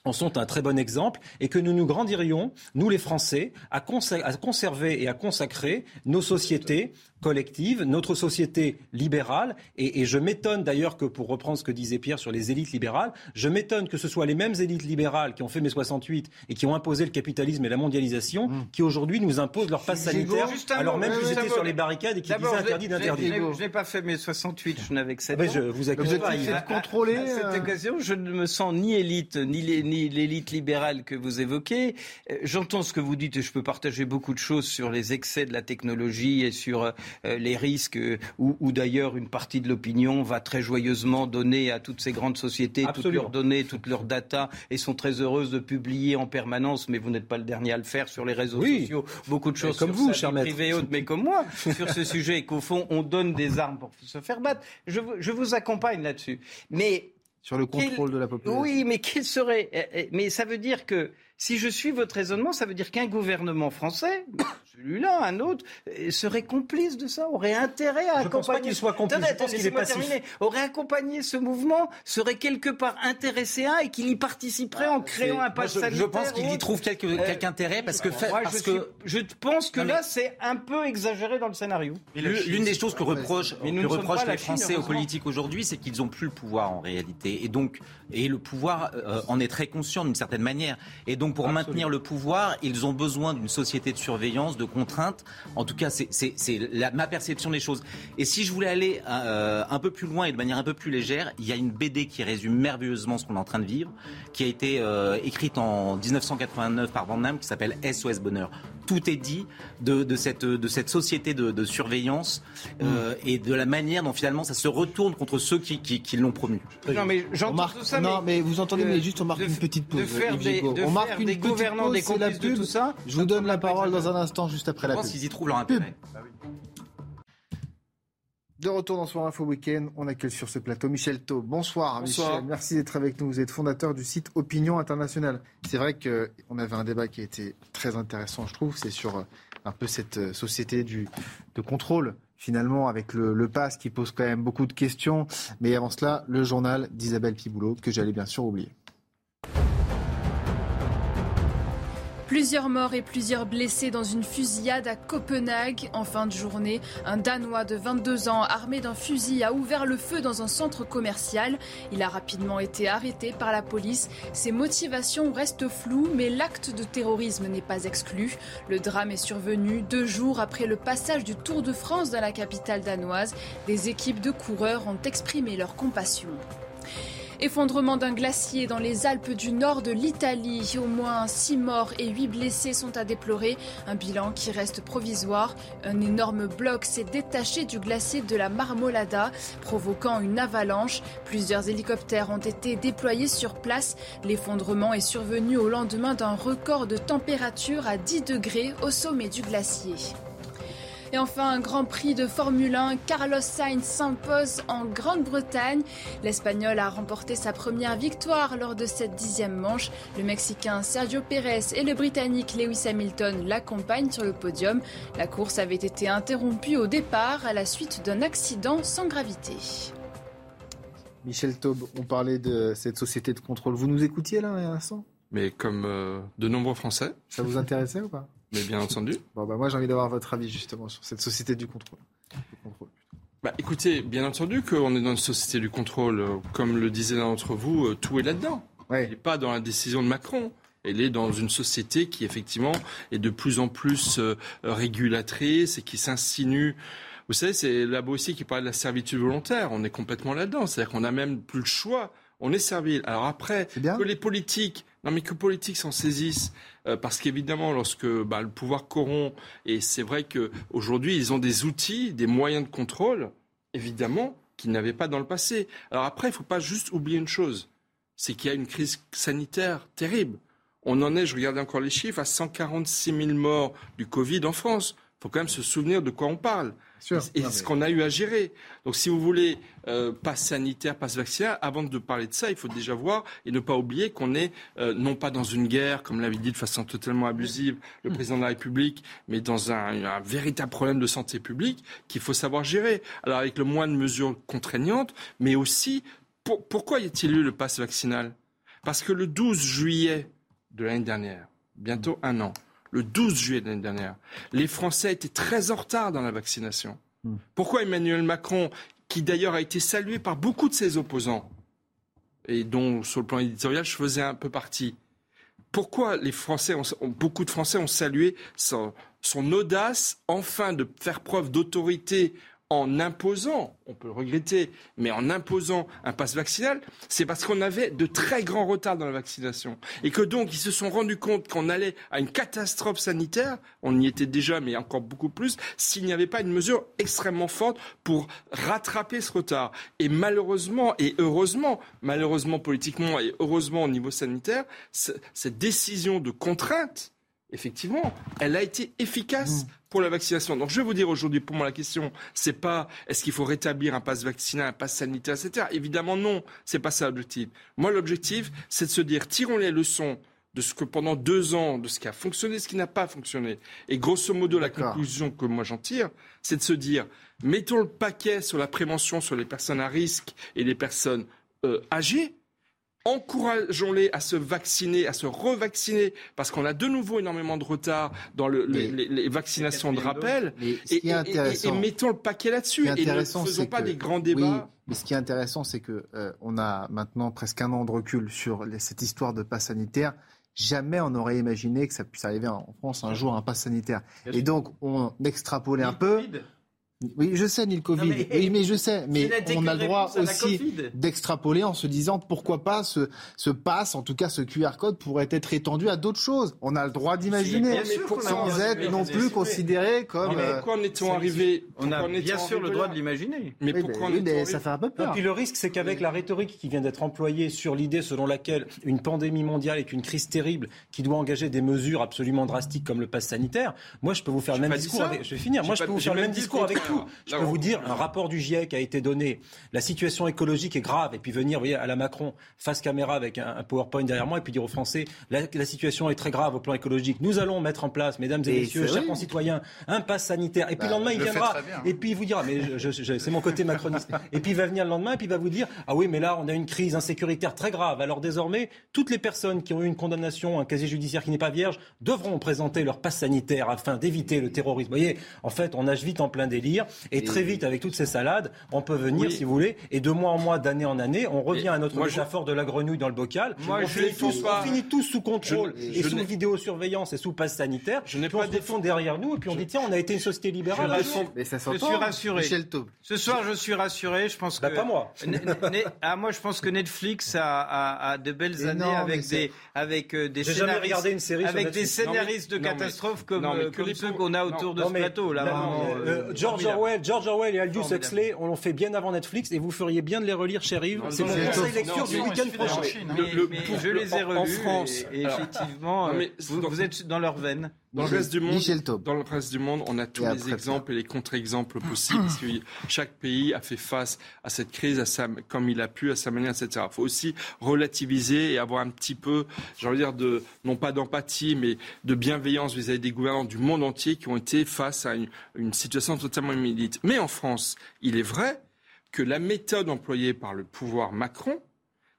en sont un très bon exemple et que nous nous grandirions, nous les Français, à, conserver et à consacrer nos sociétés collective, notre société libérale, et, je m'étonne d'ailleurs que, pour reprendre ce que disait Pierre sur les élites libérales, je m'étonne que ce soit les mêmes élites libérales qui ont fait mai 68 et qui ont imposé le capitalisme et la mondialisation, mmh. qui aujourd'hui nous imposent leur passe sanitaire, alors même qu'ils étaient sur les barrades et qu'ils disaient interdit d'interdire. Je n'ai pas fait mai 68, je n'avais que 7 ans. Je vous accuse pas. de contrôler. À, cette euh, occasion, je ne me sens ni élite, ni, l'élite libérale que vous évoquez. Euh, j'entends ce que vous dites et je peux partager beaucoup de choses sur les excès de la technologie et sur euh, les risques où, d'ailleurs une partie de l'opinion va très joyeusement donner à toutes ces grandes sociétés toutes leurs données, toutes leurs data et sont très heureuses de publier en permanence. Mais vous n'êtes pas le dernier à le faire sur les réseaux sociaux. Beaucoup de choses comme sur vous, cher privée haute, mais comme moi sur ce sujet et qu'au fond on donne des armes pour se faire battre. Je, je vous accompagne là-dessus. Mais sur le contrôle de la population. Oui, mais quel serait eh, eh, Mais ça veut dire que si je suis votre raisonnement, ça veut dire qu'un gouvernement français, celui-là, un autre, euh, serait complice de ça, aurait intérêt à je accompagner. Pense pas qu'il soit complice. je pense qu'il est. Aurait accompagné ce mouvement, serait quelque part intéressé à et qu'il y participerait en créant un pass sanitaire. Je pense qu'il y trouve quelque, euh, quelque intérêt parce que, parce je, que... je pense que là, c'est un peu exagéré dans le scénario. L'une des choses que reprochent, que reprochent les Français aux politiques aujourd'hui, c'est qu'ils n'ont plus le pouvoir en réalité, et donc et le pouvoir euh, en est très conscient d'une certaine manière, et donc pour maintenir le pouvoir, ils ont besoin d'une société de surveillance, de contraintes. En tout cas, c'est ma perception des choses. Et si je voulais aller euh, un peu plus loin et de manière un peu plus légère, il y a une BD qui résume merveilleusement ce qu'on est en train de vivre, qui a été euh, écrite en 1989 par Van Damme, qui s'appelle SOS Bonheur. Tout est dit de, de, cette, de cette société de, de surveillance euh, et de la manière dont finalement ça se retourne contre ceux qui, qui, qui l'ont promu. Non mais j'entends tout ça. Non mais, vous entendez, mais juste on marque une petite pause. De faire des, on marque une des gouvernants, des complices de tout ça. Je vous donne la parole dans un instant, juste après la pub. Je pense qu'ils y trouvent leur intérêt. De retour dans Soir Info Week-end, on accueille sur ce plateau Michel Thau. Bonsoir, Michel, merci d'être avec nous. Vous êtes fondateur du site Opinion Internationale. C'est vrai qu'on avait un débat qui a été très intéressant, je trouve. C'est sur euh, un peu cette euh, société du, de contrôle, finalement, avec le, le pass qui pose quand même beaucoup de questions. Mais avant cela, le journal d'Isabelle Piboulot, que j'allais bien sûr oublier. Plusieurs morts et plusieurs blessés dans une fusillade à Copenhague. En fin de journée, un Danois de 22 ans armé d'un fusil a ouvert le feu dans un centre commercial. Il a rapidement été arrêté par la police. Ses motivations restent floues, mais l'acte de terrorisme n'est pas exclu. Le drame est survenu deux jours après le passage du Tour de France dans la capitale danoise. Des équipes de coureurs ont exprimé leur compassion. Effondrement d'un glacier dans les Alpes du nord de l'Italie. Au moins 6 morts et 8 blessés sont à déplorer. Un bilan qui reste provisoire. Un énorme bloc s'est détaché du glacier de la Marmolada, provoquant une avalanche. Plusieurs hélicoptères ont été déployés sur place. L'effondrement est survenu au lendemain d'un record de température à 10 degrés au sommet du glacier. Et enfin, un grand prix de Formule 1. Carlos Sainz s'impose en Grande-Bretagne. L'Espagnol a remporté sa première victoire lors de cette dixième manche. Le Mexicain Sergio Pérez et le Britannique Lewis Hamilton l'accompagnent sur le podium. La course avait été interrompue au départ à la suite d'un accident sans gravité. Michel Taube, on parlait de cette société de contrôle. Vous nous écoutiez là, un instant Mais comme euh, de nombreux Français. Ça vous intéressait ou pas? Mais bien entendu. Bon, bah, moi, j'ai envie d'avoir votre avis justement sur cette société du contrôle. bah, écoutez, bien entendu qu'on est dans une société du contrôle. Comme le disait l'un d'entre vous, euh, tout est là-dedans. Il n'est pas dans la décision de Macron. Elle est dans une société qui, effectivement, est de plus en plus euh, régulatrice et qui s'insinue. Vous savez, c'est là-bas aussi qui parle de la servitude volontaire. On est complètement là-dedans. C'est-à-dire qu'on n'a même plus le choix. On est servile. Alors après, que les politiques, non mais que politiques s'en saisissent, euh, parce qu'évidemment, lorsque bah, le pouvoir corrompt, et c'est vrai qu'aujourd'hui, ils ont des outils, des moyens de contrôle, évidemment, qu'ils n'avaient pas dans le passé. Alors après, il ne faut pas juste oublier une chose, c'est qu'il y a une crise sanitaire terrible. On en est, je regardais encore les chiffres, à 146 000 morts du Covid en France. Il faut quand même se souvenir de quoi on parle et ce qu'on a eu à gérer. Donc si vous voulez, euh, passe sanitaire, passe vaccinaire, avant de parler de ça, il faut déjà voir et ne pas oublier qu'on est euh, non pas dans une guerre, comme l'avait dit de façon totalement abusive le mm. président de la République, mais dans un, véritable problème de santé publique qu'il faut savoir gérer. Alors avec le moins de mesures contraignantes, mais aussi, pourquoi y a-t-il eu le passe vaccinal? Parce que le 12 juillet de l'année dernière, bientôt un an, le 12 juillet de l'année dernière. Les Français étaient très en retard dans la vaccination. Hmm. Pourquoi Emmanuel Macron, qui d'ailleurs a été salué par beaucoup de ses opposants, et dont sur le plan éditorial je faisais un peu partie, pourquoi les Français, beaucoup de Français ont salué son, audace, enfin de faire preuve d'autorité en imposant, on peut le regretter, mais en imposant un pass vaccinal, c'est parce qu'on avait de très grands retards dans la vaccination. Et que donc, ils se sont rendus compte qu'on allait à une catastrophe sanitaire, on y était déjà, mais encore beaucoup plus, s'il n'y avait pas une mesure extrêmement forte pour rattraper ce retard. Et malheureusement, et heureusement, malheureusement politiquement et heureusement au niveau sanitaire, cette décision de contrainte, effectivement, elle a été efficace. Mmh pour la vaccination. Donc je vais vous dire aujourd'hui, pour moi, la question, c'est pas est-ce qu'il faut rétablir un pass vaccinal, un pass sanitaire, etc. Évidemment, non, c'est pas ça l'objectif. Moi, l'objectif, c'est de se dire, tirons les leçons de ce que pendant deux ans, de ce qui a fonctionné, ce qui n'a pas fonctionné. Et grosso modo, la conclusion que moi j'en tire, c'est de se dire, mettons le paquet sur la prévention sur les personnes à risque et les personnes euh, âgées encourageons-les à se vacciner, à se revacciner, parce qu'on a de nouveau énormément de retard dans les, vaccinations de rappel. Et, mettons le paquet là-dessus et ne faisons pas des grands débats. mais ce qui est intéressant, c'est que euh, on a maintenant presque un an de recul sur cette histoire de passe sanitaire. Jamais on n'aurait imaginé que ça puisse arriver en France un jour un pass sanitaire. Et donc on extrapolait un peu. Oui, je sais, ni le Covid. mais, oui, mais je sais. Mais on a le droit aussi d'extrapoler en se disant pourquoi pas ce, ce pass, en tout cas ce QR code, pourrait être étendu à d'autres choses. On a le droit d'imaginer, sans être non plus considéré comme. Mais pourquoi en est-on arrivé On a bien sûr le droit de l'imaginer. Mais pourquoi mais ça fait un peu peur. Et puis le risque, c'est qu'avec la rhétorique qui vient d'être employée sur l'idée selon laquelle une pandémie mondiale est une crise terrible qui doit engager des mesures absolument drastiques comme le pass sanitaire, moi je peux vous faire le même discours. Avec... Je vais finir. Moi je peux vous faire le même discours avec tout. Je peux vous dire, un rapport du GIEC a été donné. La situation écologique est grave. Et puis venir, vous voyez, à la Macron, face caméra avec un, PowerPoint derrière moi, et puis dire aux Français, la, situation est très grave au plan écologique. Nous allons mettre en place, mesdames et, messieurs, chers concitoyens, un pass sanitaire. Et puis le bah, lendemain, il viendra. Et puis il vous dira, mais c'est mon côté macroniste. et puis il va venir le lendemain, et puis il va vous dire, ah oui, mais là, on a une crise insécuritaire très grave. Alors désormais, toutes les personnes qui ont eu une condamnation, un casier judiciaire qui n'est pas vierge, devront présenter leur pass sanitaire afin d'éviter le terrorisme. Vous voyez, en fait, on nage vite en plein délire. Et, très vite, avec toutes ces salades, on peut venir, si vous voulez, et de mois en mois, d'année en année, on revient à notre métaphore de la grenouille dans le bocal. Moi, on, je finit tous, on finit tous sous contrôle et sous vidéosurveillance et sous passe sanitaire. Je n'ai pas des fonds derrière nous et puis on dit tiens, on a été une société libérale. Mais ça je suis rassuré. Ce soir, je suis rassuré. Je pense bah, que. pas moi. ah, moi, je pense que Netflix a, de belles années avec des avec euh, des scénaristes, une série avec des scénaristes de catastrophes comme euh, ceux qu'on a autour de ce plateau là. Euh, George Orwell, George Orwell et Aldous Huxley, on l'ont fait bien avant Netflix et vous feriez bien de les relire, chez Rive. C'est mon conseil lecture du week-end prochain. Je les ai relus en France. Et effectivement, vous êtes dans leur veine. Dans le, reste du monde, dans le reste du monde, on a tous les exemples et les contre-exemples possibles. parce que chaque pays a fait face à cette crise à sa, comme il a pu, à sa manière, etc. Il faut aussi relativiser et avoir un petit peu, j'ai envie de dire, de, non pas d'empathie, mais de bienveillance vis-à-vis des gouvernants du monde entier qui ont été face à une, une situation totalement inédite. Mais en France, il est vrai que la méthode employée par le pouvoir Macron,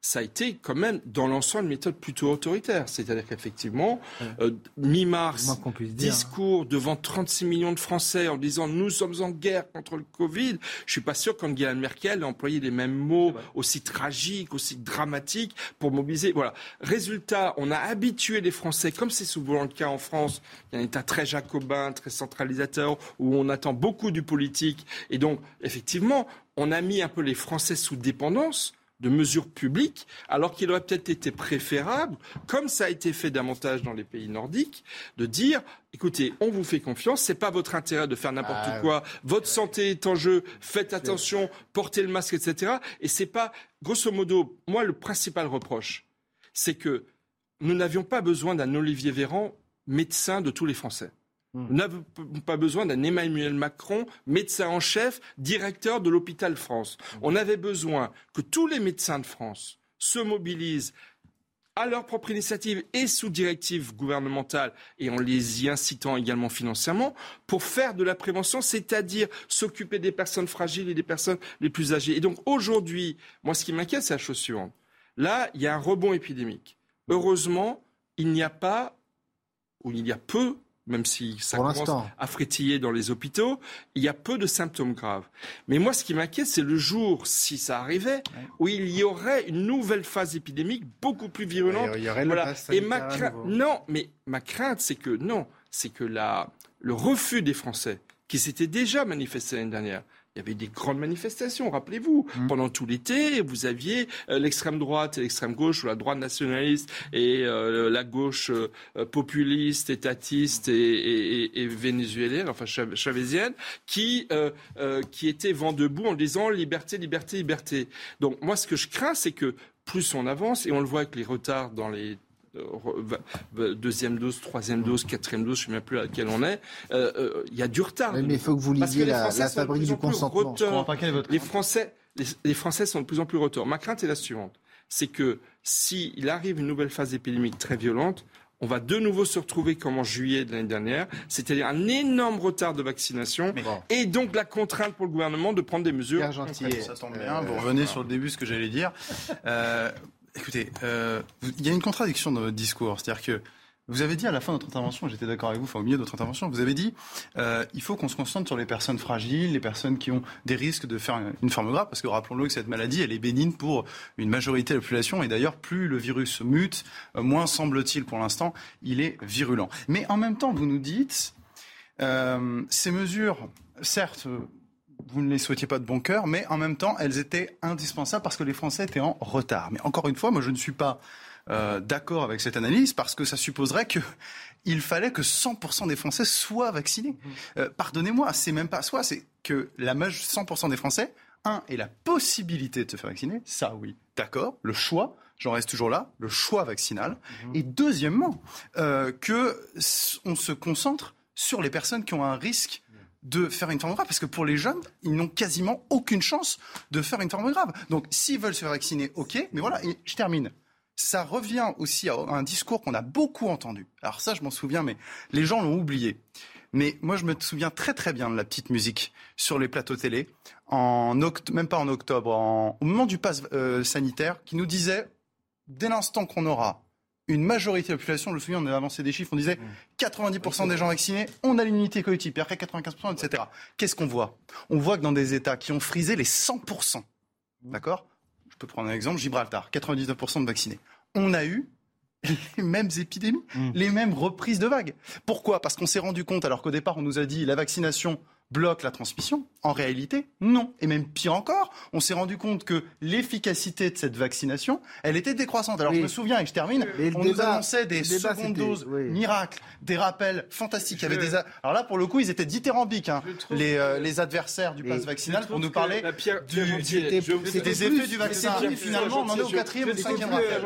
ça a été quand même dans l'ensemble une méthode plutôt autoritaire. C'est-à-dire qu'effectivement, euh, mi-mars, discours devant 36 millions de Français en disant nous sommes en guerre contre le Covid. Je suis pas sûr qu'Angela Merkel ait employé les mêmes mots aussi tragiques, aussi dramatiques pour mobiliser. Voilà. Résultat, on a habitué les Français, comme c'est souvent le cas en France, il y a un État très jacobin, très centralisateur, où on attend beaucoup du politique. Et donc, effectivement, on a mis un peu les Français sous dépendance de mesures publiques, alors qu'il aurait peut-être été préférable, comme ça a été fait davantage dans les pays nordiques, de dire écoutez, on vous fait confiance, c'est pas votre intérêt de faire n'importe ah quoi, votre santé est en jeu, faites attention, portez le masque, etc. Et c'est pas, grosso modo, moi le principal reproche, c'est que nous n'avions pas besoin d'un Olivier Véran médecin de tous les Français. Nous n'avons pas besoin d'un Emmanuel Macron, médecin en chef, directeur de l'hôpital France. On avait besoin que tous les médecins de France se mobilisent à leur propre initiative et sous directive gouvernementale et en les y incitant également financièrement pour faire de la prévention, c'est-à-dire s'occuper des personnes fragiles et des personnes les plus âgées. Et donc aujourd'hui, moi ce qui m'inquiète, c'est la chose suivante. Là, il y a un rebond épidémique. Heureusement, il n'y a pas, ou il y a peu même si ça commence à frétiller dans les hôpitaux, il y a peu de symptômes graves. Mais moi, ce qui m'inquiète, c'est le jour, si ça arrivait, où il y aurait une nouvelle phase épidémique beaucoup plus virulente. Il y aurait voilà. Et ma crainte, non, mais ma crainte, c'est que non, c'est que la, le refus des Français, qui s'était déjà manifesté l'année dernière, il y avait des grandes manifestations, rappelez-vous. Mmh. Pendant tout l'été, vous aviez euh, l'extrême droite et l'extrême gauche, ou la droite nationaliste et euh, la gauche euh, populiste, étatiste et, et, vénézuélienne, enfin chavésienne, qui, qui étaient vent debout en disant liberté, liberté, liberté. Donc moi, ce que je crains, c'est que plus on avance, et on le voit avec les retards dans les deuxième dose, troisième dose, quatrième dose, je ne sais même plus à laquelle on est, euh, euh, il y a du retard. mais il faut que vous lisiez la, fabrique du consentement. les, Français, les, Français sont de plus en plus retors. Ma crainte est la suivante, c'est que s'il arrive une nouvelle phase épidémique très violente, on va de nouveau se retrouver comme en juillet de l'année dernière, c'est-à-dire un énorme retard de vaccination et donc la contrainte pour le gouvernement de prendre des mesures. Ça tombe bien, vous revenez sur le début ce que j'allais dire. Euh, Écoutez, euh, il y a une contradiction dans votre discours. C'est-à-dire que vous avez dit à la fin de votre intervention, j'étais d'accord avec vous, enfin au milieu de votre intervention, vous avez dit euh, il faut qu'on se concentre sur les personnes fragiles, les personnes qui ont des risques de faire une forme grave, parce que rappelons-le que cette maladie, elle est bénigne pour une majorité de la population, et d'ailleurs, plus le virus mute, euh, moins semble-t-il pour l'instant, il est virulent. Mais en même temps, vous nous dites, euh, ces mesures, certes, vous ne les souhaitiez pas de bon cœur, mais en même temps, elles étaient indispensables parce que les Français étaient en retard. Mais encore une fois, moi, je ne suis pas euh, d'accord avec cette analyse parce que ça supposerait que il fallait que 100% des Français soient vaccinés. Mmh. Euh, pardonnez-moi, c'est même pas soi, c'est que la 100% des Français, un, aient la possibilité de se faire vacciner, ça oui, d'accord, le choix, j'en reste toujours là, le choix vaccinal. Mmh. Et deuxièmement, euh, que on se concentre sur les personnes qui ont un risque de faire une forme grave, parce que pour les jeunes, ils n'ont quasiment aucune chance de faire une forme grave. Donc s'ils veulent se vacciner, ok, mais voilà, et je termine. Ça revient aussi à un discours qu'on a beaucoup entendu. Alors ça, je m'en souviens, mais les gens l'ont oublié. Mais moi, je me souviens très très bien de la petite musique sur les plateaux télé, en même pas en octobre, au moment du pass euh, sanitaire, qui nous disait, dès l'instant qu'on aura une majorité de la population, je me souviens, on a avancé des chiffres, on disait 90% des gens vaccinés, on a l'immunité collective, puis après 95%, etc. Qu'est-ce qu'on voit? On voit que dans des États qui ont frisé les 100%, d'accord? Je peux prendre un exemple, Gibraltar, 99% de vaccinés. On a eu les mêmes épidémies, mm. les mêmes reprises de vagues. Pourquoi? Parce qu'on s'est rendu compte, alors qu'au départ on nous a dit la vaccination bloque la transmission En réalité, non. Et même pire encore, on s'est rendu compte que l'efficacité de cette vaccination, elle était décroissante. Alors je me souviens, et je termine, on nous annonçait des secondes doses miracles, des rappels fantastiques. Il y avait des... Alors là, pour le coup, ils étaient dithyrambiques, hein, les, euh, les, adversaires du pass vaccinal, pour nous parler du, des effets du vaccin. Et finalement, on en est au quatrième ou cinquième rappel.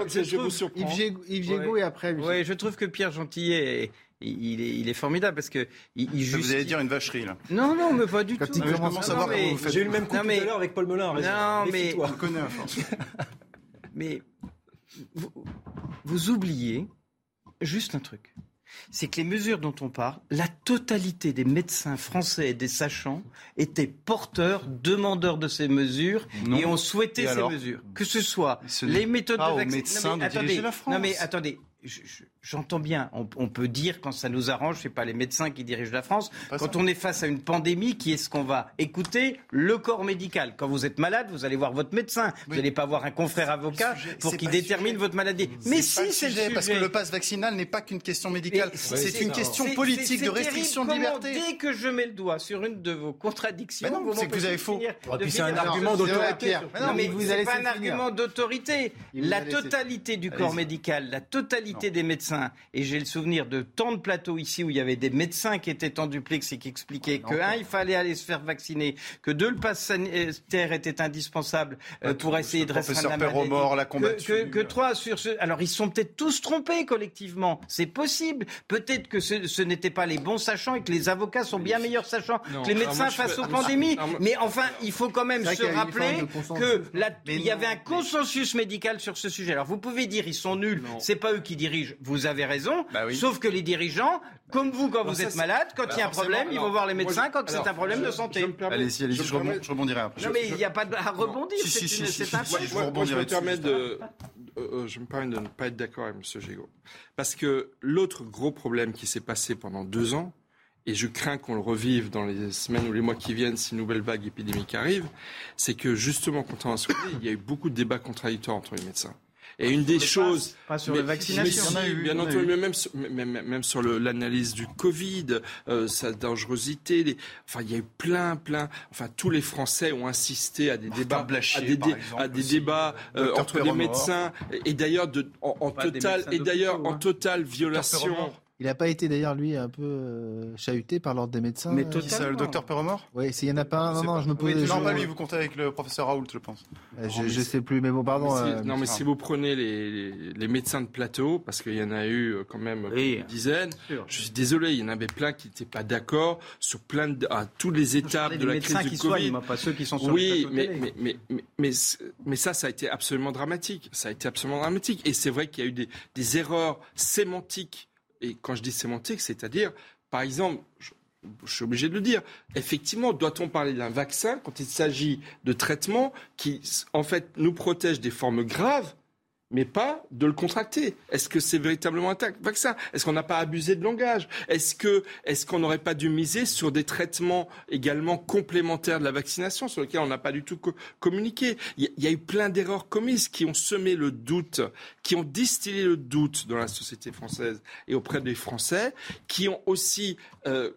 Yves Gégaud et après. Oui, je trouve que Pierre Gentillet il est, il est, formidable parce que il, il Vous allez dire une vacherie là. Non, non, mais pas du tout. Je commence à savoir vous faites. J'ai eu le même coup tout à l'heure avec Paul Melun. Non, mais on connaît mais vous, vous oubliez juste un truc. C'est que les mesures dont on parle, la totalité des médecins français et des sachants étaient porteurs, demandeurs de ces mesures et ont souhaité ces mesures. Que ce soit les méthodes de vaccination. Non, attendez, non mais attendez, J'entends bien, on, peut dire quand ça nous arrange, c'est pas les médecins qui dirigent la France. quand on est face à une pandémie, qui est-ce qu'on va écouter? Le corps médical. Quand vous êtes malade, vous allez voir votre médecin. Vous n'allez pas voir un confrère avocat pour qu'il détermine votre maladie. Mais si c'est le sujet, parce que le passe vaccinal n'est pas qu'une question médicale, c'est une question politique de restriction de liberté. Dès que je mets le doigt sur une de vos contradictions, c'est que vous avez faux. c'est un argument d'autorité. Non, mais c'est pas un argument d'autorité. La totalité du corps médical, la totalité des médecins, et j'ai le souvenir de tant de plateaux ici où il y avait des médecins qui étaient en duplex et qui expliquaient que, un, il fallait aller se faire vacciner, que deux, le pass sanitaire était indispensable euh, pour essayer de restreindre la maladie. la que, que, trois, sur ce... Alors, ils sont peut-être tous trompés collectivement. C'est possible. Peut-être que ce, n'étaient pas les bons sachants et que les avocats sont bien meilleurs sachants que les médecins face aux pandémies. Mais enfin, il faut quand même se rappeler que il y avait un consensus médical sur ce sujet. Alors, vous pouvez dire ils sont nuls. C'est pas eux qui dirigent, vous avez raison. Bah Sauf que les dirigeants, comme vous, quand vous êtes malade, quand il y a un problème, ils vont voir les médecins quand c'est un problème de santé. Allez-y, allez-y, je, rebondirai après. Non, mais il n'y a pas à rebondir. C'est un fait. Moi, je me permets de. Euh, je me permets de ne pas être d'accord avec M. Gégaud. Parce que l'autre gros problème qui s'est passé pendant deux ans, et je crains qu'on le revive dans les semaines ou les mois qui viennent si une nouvelle vague épidémique arrive, c'est que justement, quand on a il y a eu beaucoup de débats contradictoires entre les médecins. Et une des choses. pas sur la vaccination. bien entendu, même, même, même, sur l'analyse du Covid, euh, sa dangerosité. Les, enfin, il y a eu plein, plein. Enfin, tous les Français ont insisté à des débats, à des, à des débats euh, entre les médecins. Et d'ailleurs, en, en total, et d'ailleurs, en hein. totale violation. Il n'a pas été d'ailleurs, lui, un peu euh, chahuté par l'ordre des médecins Mais euh, le docteur Perromort Oui, s'il n'y en a pas un, non, non, je me pose... Oui, non, pas lui, vous comptez avec le professeur Raoult, je pense. Euh, je ne sais plus, mais bon, pardon. non, mais si vous prenez les, les, médecins de plateau, parce qu'il y en a eu quand même une dizaine, je suis désolé, il y en avait plein qui n'étaient pas d'accord sur plein de, à toutes les étapes de la crise du Covid. pas ceux qui sont sur oui, mais, mais, mais, mais, mais, mais, ça, ça a été absolument dramatique. Ça a été absolument dramatique. Et c'est vrai qu'il y a eu des, des erreurs sémantiques et quand je dis sémantique, c'est-à-dire, par exemple, je, suis obligé de le dire, effectivement, doit-on parler d'un vaccin quand il s'agit de traitements qui, en fait, nous protègent des formes graves mais pas de le contracter. Est-ce que c'est véritablement un vaccin? Est-ce qu'on n'a pas abusé de langage? Est-ce que est-ce qu'on n'aurait pas dû miser sur des traitements également complémentaires de la vaccination sur lesquels on n'a pas du tout communiqué? Il y, a eu plein d'erreurs commises qui ont semé le doute, qui ont distillé le doute dans la société française et auprès des Français, qui ont aussi euh,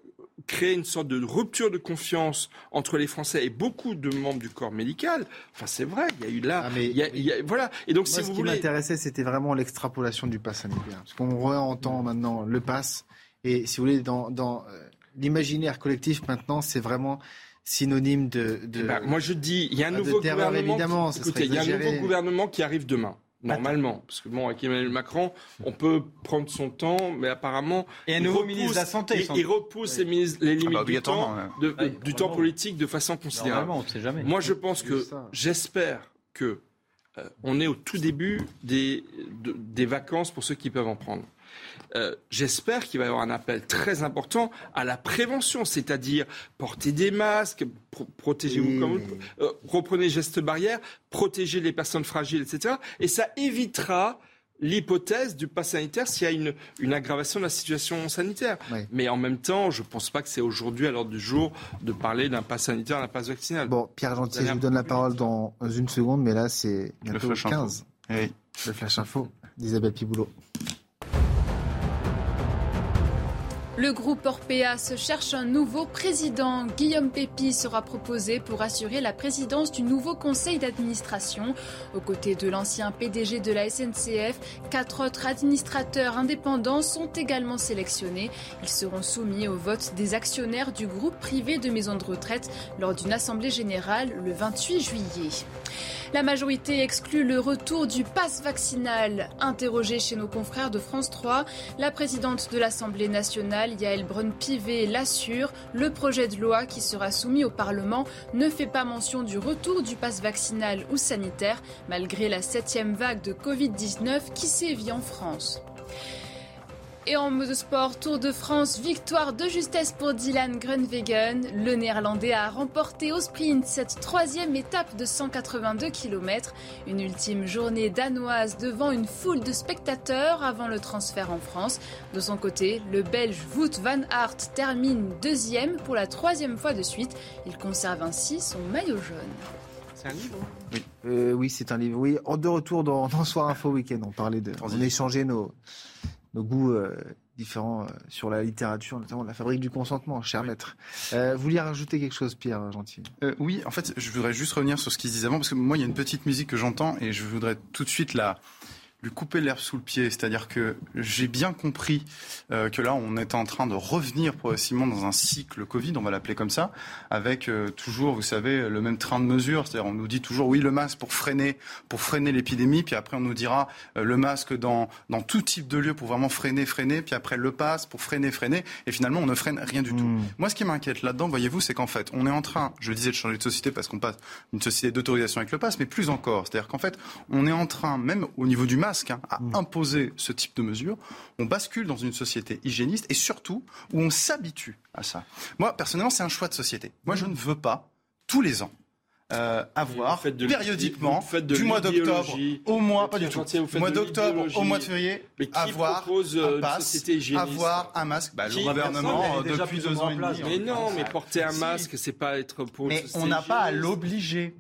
créer une sorte de rupture de confiance entre les Français et beaucoup de membres du corps médical. Enfin, c'est vrai, il y a eu là, ah, il, y a, voilà. Et donc, si vous ce qui m'intéressait, c'était vraiment l'extrapolation du pass sanitaire, parce qu'on réentend maintenant le pass, et si vous voulez, dans, dans euh, l'imaginaire collectif maintenant, c'est vraiment synonyme de. de eh ben, moi, je dis, il y a un nouveau gouvernement. Écoutez, il y a un nouveau gouvernement qui arrive demain. Normalement, parce que bon, avec Emmanuel Macron, on peut prendre son temps, mais apparemment, et un nouveau ministre de la santé, il, repousse les, limites ah bah, du temps, du temps politique de façon considérable. On sait jamais. Moi, je pense que, j'espère que euh, on est au tout début des, des vacances pour ceux qui peuvent en prendre. Euh, j'espère qu'il va y avoir un appel très important à la prévention, c'est-à-dire porter des masques, protégez-vous comme euh, reprenez gestes barrières, protéger les personnes fragiles, etc. Et ça évitera l'hypothèse du pass sanitaire s'il y a une, une, aggravation de la situation sanitaire. Mais en même temps, je ne pense pas que c'est aujourd'hui à l'ordre du jour de parler d'un pass sanitaire, d'un pass vaccinal. Bon, Pierre Gentil, je vous donne la parole dans une seconde, mais là, c'est bientôt le 15. Le flash info d'Isabelle Piboulot. Le groupe Orpea se cherche un nouveau président. Guillaume Pépi sera proposé pour assurer la présidence du nouveau conseil d'administration. Aux côtés de l'ancien PDG de la SNCF, quatre autres administrateurs indépendants sont également sélectionnés. Ils seront soumis au vote des actionnaires du groupe privé de maisons de retraite lors d'une assemblée générale le 28 juillet. La majorité exclut le retour du pass vaccinal. Interrogée chez nos confrères de France 3, la présidente de l'Assemblée nationale, Yael Brun-Pivet, l'assure, le projet de loi qui sera soumis au Parlement ne fait pas mention du retour du pass vaccinal ou sanitaire, malgré la septième vague de Covid-19 qui sévit en France. Et en mode sport, Tour de France, victoire de justesse pour Dylan Grunwegen. Le Néerlandais a remporté au sprint cette troisième étape de 182 km. Une ultime journée danoise devant une foule de spectateurs avant le transfert en France. De son côté, le Belge Wout van Aert termine deuxième pour la troisième fois de suite. Il conserve ainsi son maillot jaune. C'est un livre Oui, euh, oui c'est un livre. Oui, en de retour dans, dans Soir Info Week-end, on parlait de, on échangeait nos nos goûts euh, différents euh, sur la littérature, notamment la fabrique du consentement, cher maître. Euh, vous vouliez rajouter quelque chose, Pierre Gentil? Oui, en fait, je voudrais juste revenir sur ce qu'il disait avant, parce que moi, il y a une petite musique que j'entends et je voudrais tout de suite la, lui couper l'herbe sous le pied. C'est-à-dire que j'ai bien compris euh, que là, on est en train de revenir progressivement dans un cycle Covid, on va l'appeler comme ça, avec euh, toujours, vous savez, le même train de mesure. C'est-à-dire, on nous dit toujours, oui, le masque pour freiner, pour freiner l'épidémie, puis après, on nous dira euh, le masque dans, dans tout type de lieu pour vraiment freiner, freiner, puis après, le passe pour freiner, freiner, et finalement, on ne freine rien du tout. Hmm. Moi, ce qui m'inquiète là-dedans, voyez-vous, c'est qu'en fait, on est en train, je disais, de changer de société parce qu'on passe une société d'autorisation avec le passe, mais plus encore. C'est-à-dire qu'en fait, on est en train, même au niveau du masque, Hein, à mm. imposer ce type de mesures, on bascule dans une société hygiéniste et surtout où on s'habitue à ça. Moi, personnellement, c'est un choix de société. Moi, je ne veux pas, tous les ans, euh, avoir périodiquement du mois d'octobre au mois pas du tout. mois d'octobre au mois de février avoir un pass, avoir un masque. Bah, le gouvernement euh, depuis deux ans et demi mais non mais porter un masque c'est pas être pour mais on n'a pas à l'obliger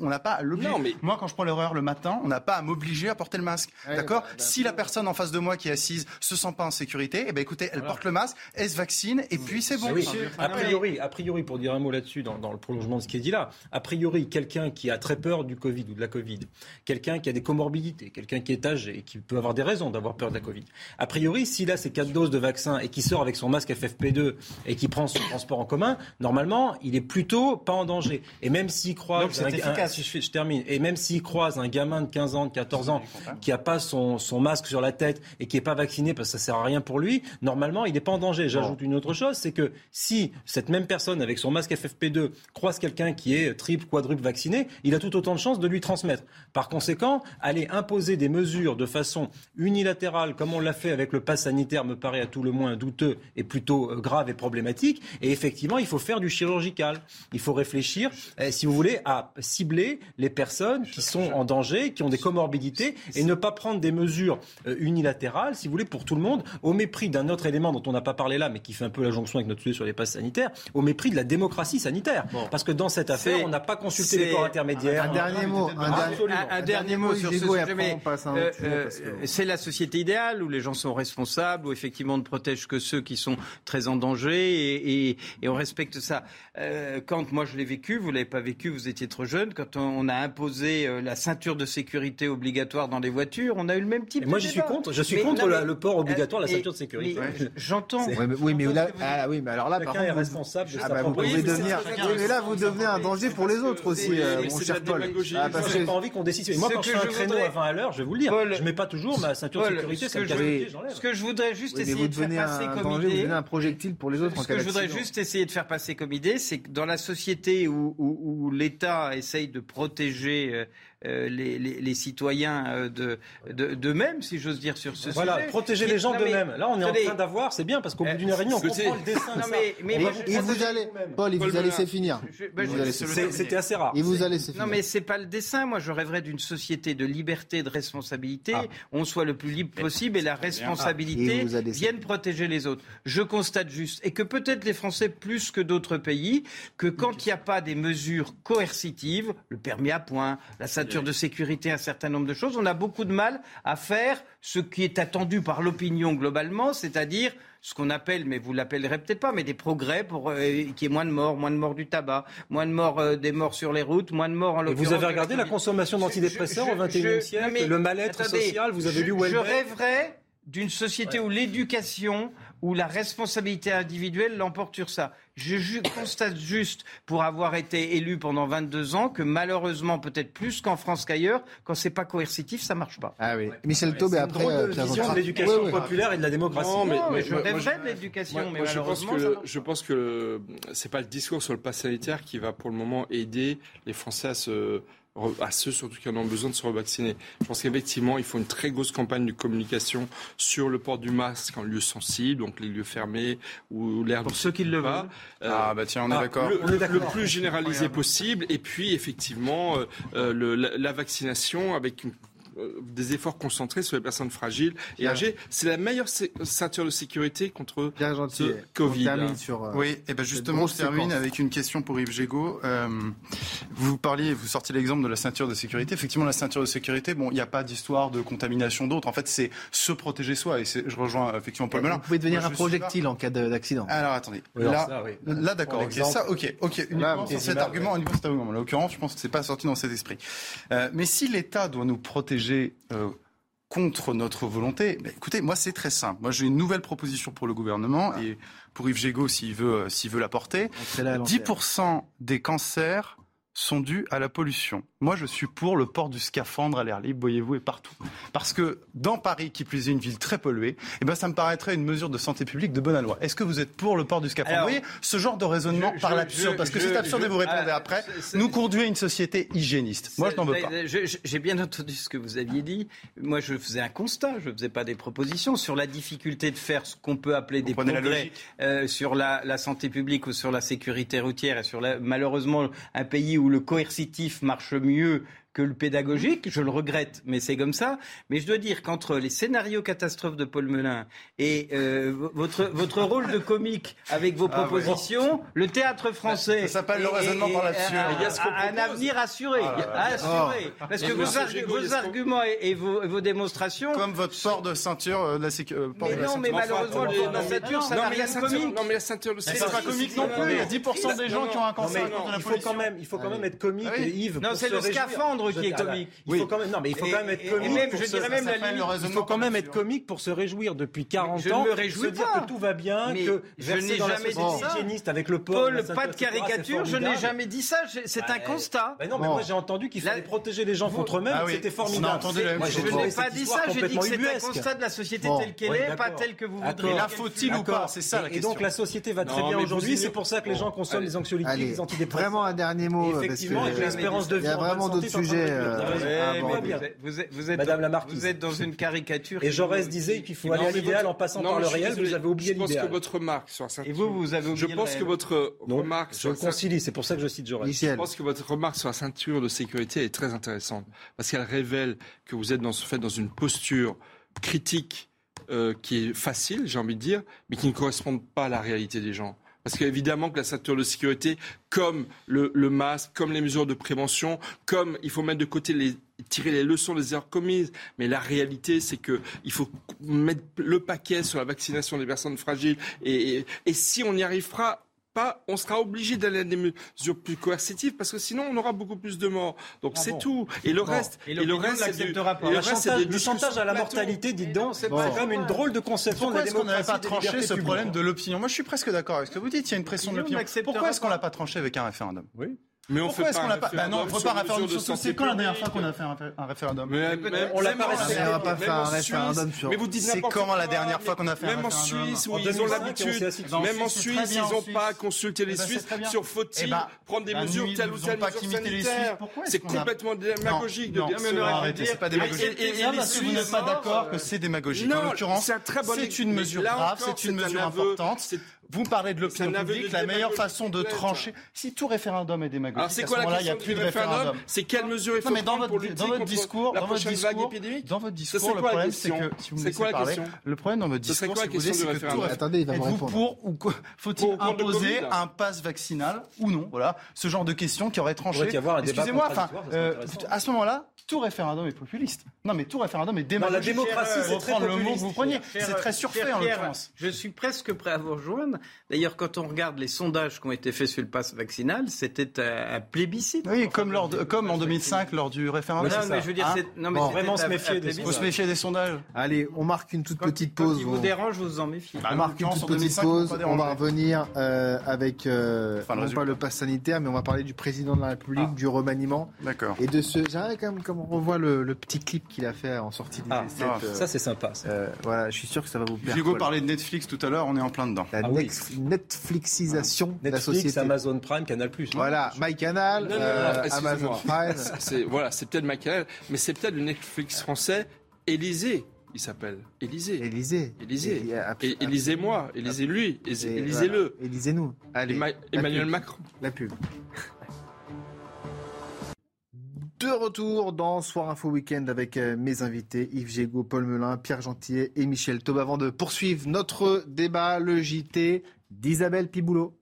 on n'a pas à l'obliger. Mais... Moi, quand je prends l'erreur le matin, on n'a pas à m'obliger à porter le masque. D'accord bah, bah, Si la personne en face de moi qui est assise se sent pas en sécurité, eh ben écoutez, elle porte le masque, elle se vaccine et puis c'est bon. A priori, a priori, pour dire un mot là-dessus, dans, dans, le prolongement de ce qui est dit là, a priori, quelqu'un qui a très peur du Covid ou de la Covid, quelqu'un qui a des comorbidités, quelqu'un qui est âgé et qui peut avoir des raisons d'avoir peur de la Covid, a priori, s'il a ses quatre doses de vaccin et qui sort avec son masque FFP2 et qui prend son transport en commun, normalement, il est plutôt pas en danger. Et même s'il croise, un, je, termine, et même s'il croise un gamin de 15 ans, de 14 ans, qui a pas son, son masque sur la tête et qui est pas vacciné parce que ça sert à rien pour lui, normalement, il n'est pas en danger. J'ajoute une autre chose, c'est que si cette même personne avec son masque FFP2 croise quelqu'un qui est triple, quadruple vacciné, il a tout autant de chances de lui transmettre. Par conséquent, aller imposer des mesures de façon unilatérale, comme on l'a fait avec le pass sanitaire, me paraît à tout le moins douteux et plutôt euh, grave et problématique. Et effectivement, il faut faire du chirurgical. Il faut réfléchir, eh, si vous voulez, à cibler les personnes qui sont en danger, qui ont des comorbidités, et ne pas prendre des mesures euh, unilatérales, si vous voulez, pour tout le monde, au mépris d'un autre élément dont on n'a pas parlé là, mais qui fait un peu la jonction avec notre sujet sur les passes sanitaires, au mépris de la démocratie sanitaire. Parce que dans cette affaire, on n'a pas consulté les corps intermédiaires. Un dernier mot, un, dernier mot sur ce sujet. Euh, euh, c'est la société idéale où les gens sont responsables, où effectivement on ne protège que ceux qui sont très en danger et, on respecte ça. Euh, quand moi je l'ai vécu, vous l'avez pas vécu, vous étiez trop jeune. Quand on, a imposé la ceinture de sécurité obligatoire dans les voitures, on a eu le même type. moi, je suis contre. Je suis contre le port obligatoire, la ceinture de sécurité. J'entends. Oui, mais là, ah, oui, mais alors là, par contre, est responsable de ah, bah, vous pouvez devenir. mais là, vous devenez un danger pour les autres aussi, euh, mon cher Paul. Ah, parce que j'ai pas envie qu'on décide. Moi, quand je fais un créneau à 20 à l'heure, je vais vous le dire. Je mets pas toujours ma ceinture de sécurité. Ce que je voudrais juste essayer de faire passer comme idée, un projectile pour les autres. Ce que je voudrais juste essayer de faire passer comme idée, c'est que dans la société où l'État essaye de protéger euh, les, les, les, citoyens euh, de, d'eux-mêmes, si j'ose dire, sur ce voilà, sujet. protéger les gens d'eux-mêmes. Là, on est en train d'avoir, c'est bien, parce qu'au bout d'une réunion, on comprend le dessin non, mais, mais, et, vous allez, Paul, il vous allez laisser finir. C'était assez rare. Et vous finir. Non, mais c'est pas le dessin. Moi, je rêverais d'une société de liberté, de responsabilité. Ah. On soit le plus libre possible et la responsabilité vienne protéger les autres. Je constate juste, et que peut-être les Français plus que d'autres pays, que quand il n'y a pas des mesures coercitives, le permis à point, la de sécurité, un certain nombre de choses. On a beaucoup de mal à faire ce qui est attendu par l'opinion globalement, c'est-à-dire ce qu'on appelle, mais vous l'appellerez peut-être pas, mais des progrès pour euh, qu'il y ait moins de morts, moins de morts du tabac, moins de morts euh, des morts sur les routes, moins de morts en l'occurrence. Vous avez regardé la consommation d'antidépresseurs au XXIe siècle, le mal-être social, vous avez lu Je rêverais d'une société où l'éducation, où la responsabilité individuelle l'emporte sur ça. Je constate juste, pour avoir été élu pendant 22 ans, que malheureusement, peut-être plus qu'en France qu'ailleurs, quand c'est pas coercitif, ça marche pas. Ah oui. Michel Taube, après, euh, vision de l'éducation populaire et de la démocratie. Non, mais, je rêverais de l'éducation, mais malheureusement, je pense que, je pense que c'est pas le discours sur le pass sanitaire qui va pour le moment aider les Français à se à ceux surtout qui en ont besoin de se revacciner. Je pense qu'effectivement, il faut une très grosse campagne de communication sur le port du masque en lieu sensible, donc les lieux fermés ou l'air Pour ceux qui le veulent. Euh, ah bah tiens, on est ah, d'accord. Le, plus généralisé possible, et puis effectivement euh, euh, le, la, la, vaccination avec une des efforts concentrés sur les personnes fragiles et âgées. C'est la meilleure ceinture de sécurité contre ce Covid. Sur, euh, oui, et ben justement, je termine avec une question pour Yves Gégaud. Euh, vous parliez, vous sortiez l'exemple de la ceinture de sécurité. Effectivement, la ceinture de sécurité, bon, il n'y a pas d'histoire de contamination d'autres. En fait, c'est se protéger soi. Et je rejoins effectivement Paul Melun. Vous pouvez devenir un projectile en cas d'accident. Alors attendez. là, là d'accord. Ok, ça, ok, ok. cet argument, cet argument. En l'occurrence, je pense que c'est pas sorti dans cet esprit. mais si l'État doit nous protéger euh, contre notre volonté, écoutez, moi c'est très simple. Moi j'ai une nouvelle proposition pour le gouvernement et pour Yves Gégaud s'il veut, euh, s'il veut la porter. 10% des cancers sont dus à la pollution. Moi, je suis pour le port du scaphandre à l'air libre, voyez-vous, et partout. Parce que dans Paris, qui plus est une ville très polluée, eh ben, ça me paraîtrait une mesure de santé publique de bonne loi. Est-ce que vous êtes pour le port du scaphandre? Vous voyez, ce genre de raisonnement par l'absurde, parce que c'est absurde et vous répondez ah, après, nous conduit à une société hygiéniste. Moi, je n'en veux pas. J'ai bien entendu ce que vous aviez dit. Moi, je faisais un constat, je ne faisais pas des propositions sur la difficulté de faire ce qu'on peut appeler des progrès euh, sur la, la, santé publique ou sur la sécurité routière et sur la, malheureusement un pays où où le coercitif marche mieux que le pédagogique. Je le regrette, mais c'est comme ça. Mais je dois dire qu'entre les scénarios catastrophes de Paul Melun et euh, votre, votre rôle de comique avec vos ah propositions, le théâtre français. Ça s'appelle le raisonnement par là-dessus. Un, avenir assuré. Ah, assuré. Oh. Parce que vos, arguments et, vos, démonstrations. Comme votre port de ceinture euh, de la sécurité. Mais non, mais malheureusement, le port de la ceinture, ça n'a rien de comique. Non, mais la ceinture, c'est pas comique non plus. Il y a 10% des gens qui ont un cancer. Il faut quand même, il faut quand même être comique, Yves. Non, c'est le scaphandre qui est comique. Il faut quand même, non, mais il faut quand même être comique. je dirais même la Il faut quand même être comique pour se réjouir depuis 40 ans. Je me réjouis dire que tout va bien, que je n'ai jamais dit ça. avec le Paul, pas de caricature, je n'ai jamais dit ça. C'est un constat. Non, mais moi j'ai entendu qu'il fallait protéger les gens contre eux-mêmes. Ah C'était formidable. Je n'ai pas dit ça. J'ai dit que c'est un constat de la société telle qu'elle est, pas telle que vous voudriez. La faut-il ou pas? C'est ça la question. Et donc la société va très bien aujourd'hui. C'est pour ça que les gens consomment les anxiolytiques, les antidépresseurs. Vraiment un dernier mot. Effectivement, avec l'espérance de vie. Il y a vraiment d'autres sujets. Vous êtes, Madame la Marquise. Vous êtes dans une caricature. Et Jaurès disait qu'il faut aller à l'idéal en passant par le réel. Vous avez oublié l'idéal. Je pense que votre remarque sur la Et vous, vous avez oublié Je pense que votre remarque. Je le concilie. C'est pour ça que je cite Jaurès. Je pense que votre remarque sur la ceinture de sécurité est très intéressante parce qu'elle révèle que vous êtes dans ce fait dans une posture critique euh, qui est facile, j'ai envie de dire, mais qui ne correspond pas à la réalité des gens. Parce qu'évidemment que la ceinture de sécurité, comme le, masque, comme les mesures de prévention, comme il faut mettre de côté les tirer les leçons des erreurs commises. Mais la réalité, c'est qu'il faut mettre le paquet sur la vaccination des personnes fragiles. et si on y arrivera, pas, on sera obligé d'aller à des mesures plus coercitives parce que sinon on aura beaucoup plus de morts. Donc ah c'est tout. Et le reste, et, le reste, c'est du, le, chantage, à la mortalité, dites donc, c'est quand même une drôle de conception Pourquoi est-ce qu'on n'avait pas tranché ce problème de l'opinion? Moi, je suis presque d'accord avec ce que vous dites. Il y a une pression de l'opinion. Pourquoi est-ce qu'on l'a pas tranché avec un référendum? Oui. Mais on Pourquoi fait pas, pas bah non, on fait pas un référendum sur C'est quand la dernière fois qu'on a fait un, référendum mais, On l'a pas respecté. On va pas faire un référendum sur. Mais vous dites C'est quand la dernière fois qu'on a fait un référendum Même en Suisse où ils ont l'habitude, même en Suisse, ils n'ont pas consulté les Suisses sur faut-il eh ben, prendre des mesures telles ou telles mesures sanitaires. C'est complètement démagogique de dire mais arrêtez, c'est pas démagogique. Et les Suisses, vous n'êtes pas d'accord que c'est démagogique. En l'occurrence, c'est une mesure grave, c'est une mesure importante. Vous parlez de l'opinion publique, la meilleure façon de trancher. Si tout référendum est démagogique, alors c'est quoi la question il a plus de référendum C'est quelle mesure il faut mais dans votre, dans votre discours, dans votre discours, dans votre discours, le problème c'est que si vous me laissez parler, le problème dans votre discours, c'est que vous c'est que tout. Attendez, il va vous répondre. Pour ou faut-il imposer un pass vaccinal ou non Voilà, ce genre de questions qui auraient tranché. Excusez-moi, enfin, euh, à ce moment-là, tout référendum est populiste. Non, mais tout référendum est démagogique. La démocratie, c'est très le mot que vous preniez. C'est très surfait en l'occurrence. Je suis presque prêt à vous rejoindre. D'ailleurs, quand on regarde les sondages qui ont été faits sur le pass vaccinal, c'était un, plébiscite. Oui, comme, lors comme en 2005 lors du référendum. Non, mais je veux dire, hein non, mais vraiment se méfier des sondages. Faut se méfier des sondages. Allez, on marque une toute petite pause. Si vous dérange, vous en méfiez. on marque une toute petite pause. On va revenir euh, avec euh, non pas le pass sanitaire, mais on va parler du président de la République, ah. du remaniement. D'accord. Et de ce, j'aimerais quand même, on revoit le le petit clip qu'il a fait en sortie du ah, ah. Euh, ça, c'est sympa. Euh, voilà, je suis sûr que ça va vous plaire. Hugo parlait de Netflix tout à l'heure, on est en plein dedans. La ah Netflixisation de la société. Amazon Prime, Canal+. Voilà, MyCanal, euh, Amazon Prime. C'est, voilà, c'est peut-être MyCanal, mais c'est peut-être le Netflix français Élysée il s'appelle Élysée. Élysée. Élysée. Élisez-moi, Élisez-lui, Élisez-le. Élisez-nous. Emmanuel Macron. La pub. De retour dans Soir Info Week-end avec euh, mes invités Yves Gégaud, Paul Melun, Pierre Gentillet et Michel Taub. Avant de poursuivre notre débat, le JT d'Isabelle Piboulot.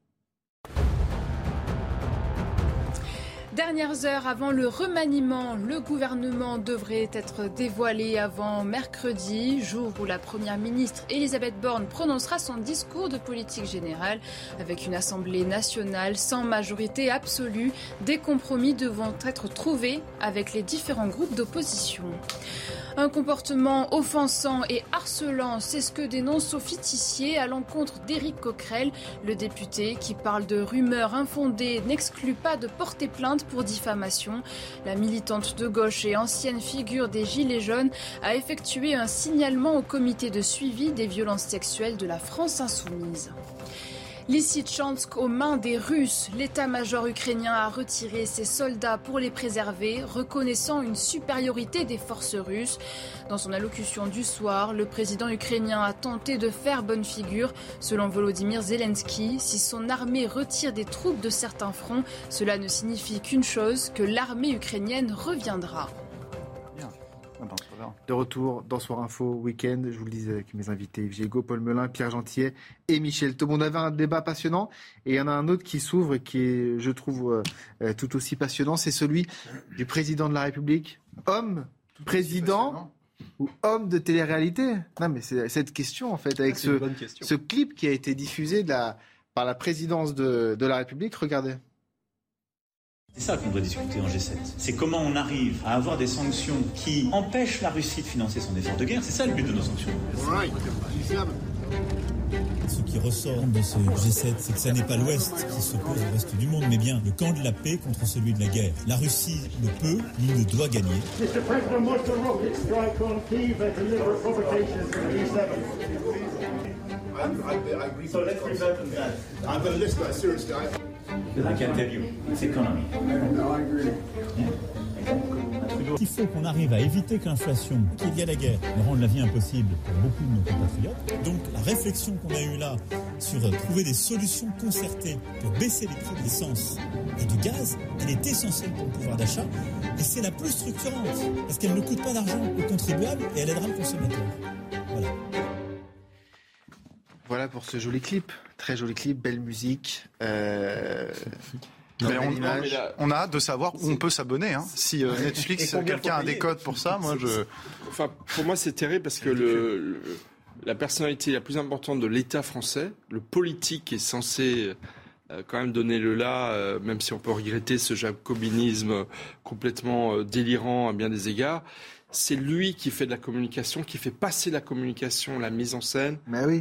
Dernières heures avant le remaniement, le gouvernement devrait être dévoilé avant mercredi, jour où la Première ministre Elisabeth Borne prononcera son discours de politique générale avec une Assemblée nationale sans majorité absolue. Des compromis devront être trouvés avec les différents groupes d'opposition. Un comportement offensant et harcelant, c'est ce que dénonce Sophie Tissier à l'encontre d'Éric Coquerel. Le député qui parle de rumeurs infondées n'exclut pas de porter plainte pour diffamation. La militante de gauche et ancienne figure des Gilets jaunes a effectué un signalement au comité de suivi des violences sexuelles de la France insoumise. Lysychansk aux mains des Russes. L'état-major ukrainien a retiré ses soldats pour les préserver, reconnaissant une supériorité des forces russes. Dans son allocution du soir, le président ukrainien a tenté de faire bonne figure. Selon Volodymyr Zelensky, si son armée retire des troupes de certains fronts, cela ne signifie qu'une chose, que l'armée ukrainienne reviendra. De retour dans Soir Info Week-end, je vous le disais avec mes invités Yves Paul Melun, Pierre Gentillet et Michel Thom. On avait un débat passionnant et il y en a un autre qui s'ouvre et qui est, je trouve, euh, euh, tout aussi passionnant. C'est celui du président de la République. Homme, président ou homme de télé-réalité? Non, mais c'est cette question, en fait, avec ce, ce, clip qui a été diffusé par la présidence de la République. Regardez. C'est ça qu'on doit discuter en G7. C'est comment on arrive à avoir des sanctions qui empêchent la Russie de financer son effort de guerre. C'est ça le but de nos sanctions. Ce qui ressort de ce G7, c'est que ce n'est pas l'Ouest qui s'oppose au reste du monde, mais bien le camp de la paix contre celui de la guerre. La Russie ne peut ni ne doit gagner. Il faut qu'on arrive à éviter que l'inflation, qu'il y a la guerre, ne rende la vie impossible pour beaucoup de nos compatriotes. Donc la réflexion qu'on a eue là sur trouver des solutions concertées pour baisser les prix de l'essence et du gaz, elle est essentielle pour le pouvoir d'achat et c'est la plus structurante parce qu'elle ne coûte pas d'argent aux contribuables et elle aidera le consommateur. Voilà. Voilà pour ce joli clip. Très joli clip, belle musique. Euh, on, a hâte de savoir où on peut s'abonner. Hein. Si euh, Netflix, quelqu'un a des codes pour ça, moi je. Enfin, pour moi, c'est terrible parce que le, la personnalité la plus importante de l'État français, le politique est censé euh, quand même donner le là, même si on peut regretter ce jacobinisme complètement délirant à bien des égards c'est lui qui fait de la communication, qui fait passer la communication, la mise en scène,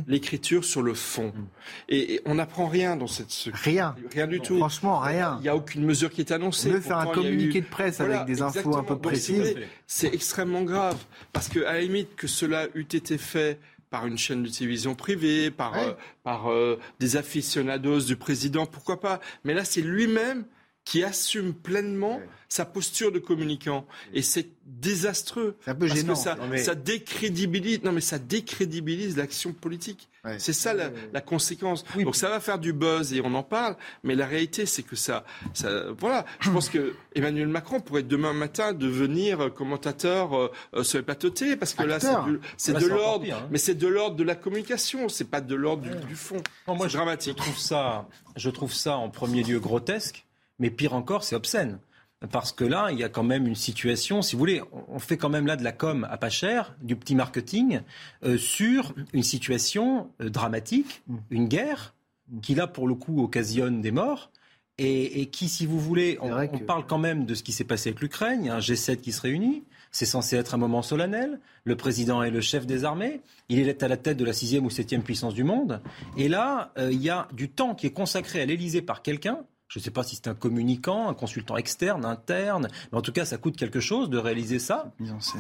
l'écriture sur le fond. Mm. Et, on n'apprend rien dans cette... Rien. Rien du tout. Franchement, rien. Il n'y a aucune mesure qui est annoncée. On veut faire un communiqué de presse avec des infos un peu précises. C'est extrêmement grave. Parce qu'à la limite, que cela eût été fait par une chaîne de télévision privée, par, euh, par euh, des aficionados du président, pourquoi pas? Mais là, c'est lui-même qui assume pleinement sa posture de communicant. Et c'est désastreux. C'est un peu gênant. ça, ça décrédibilise, non mais ça décrédibilise l'action politique. C'est ça la, conséquence. Donc ça va faire du buzz et on en parle, mais la réalité c'est que ça, ça, voilà. Je pense que Emmanuel Macron pourrait demain matin devenir commentateur euh, sur les plateaux télé parce que là c'est de, l'ordre, hein. mais c'est de l'ordre de la communication, c'est pas de l'ordre du, fond. moi, je, dramatique. Je trouve ça, je trouve ça en premier lieu grotesque mais pire encore, c'est obscène. Parce que là, il y a quand même une situation, si vous voulez, on fait quand même là de la com à pas cher, du petit marketing, euh, sur une situation euh, dramatique, mm. une guerre, mm. qui là, pour le coup, occasionne des morts. Et, qui, si vous voulez, on, parle quand même de ce qui s'est passé avec l'Ukraine. Il y a un G7 qui se réunit. C'est censé être un moment solennel. Le président est le chef des armées. Il est à la tête de la sixième ou septième puissance du monde. Et là, euh, il y a du temps qui est consacré à l'Élysée par quelqu'un je ne sais pas si c'est un communicant, un consultant externe, interne, mais en tout cas, ça coûte quelque chose de réaliser ça.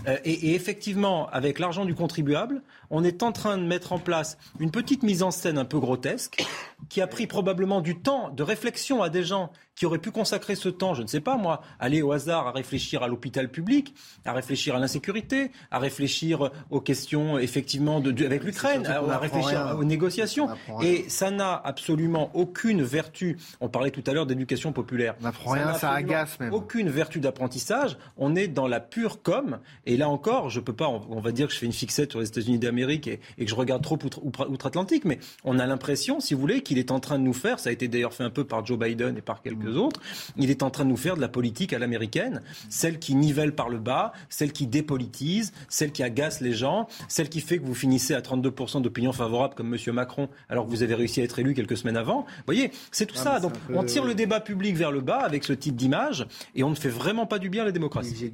Euh, et, effectivement, avec l'argent du contribuable, on est en train de mettre en place une petite mise en scène un peu grotesque, qui a pris probablement du temps de réflexion à des gens qui auraient pu consacrer ce temps, je ne sais pas moi, aller au hasard à réfléchir à l'hôpital public, à réfléchir à l'insécurité, à réfléchir aux questions effectivement de, avec l'Ukraine, à, réfléchir aux négociations. Et ça n'a absolument aucune vertu. On parlait tout à l'heure d'éducation populaire. On n'apprend rien, ça agace même. Aucune vertu d'apprentissage. On est dans la pure com. Et là encore, je peux pas, on, va dire que je fais une fixette sur les États-Unis d'Amérique et, que je regarde trop outre-Atlantique, mais on a l'impression, si vous voulez, qu'il est en train de nous faire, ça a été d'ailleurs fait un peu par Joe Biden et par quelques autres, il est en train de nous faire de la politique à l'américaine, celle qui nivelle par le bas, celle qui dépolitise, celle qui agace les gens, celle qui fait que vous finissez à 32% d'opinion favorable comme M. Macron, alors que vous avez réussi à être élu quelques semaines avant. Vous voyez, c'est tout ah, ça. Donc on tire le débat public vers le bas avec ce type d'image et on ne fait vraiment pas du bien à la démocratie.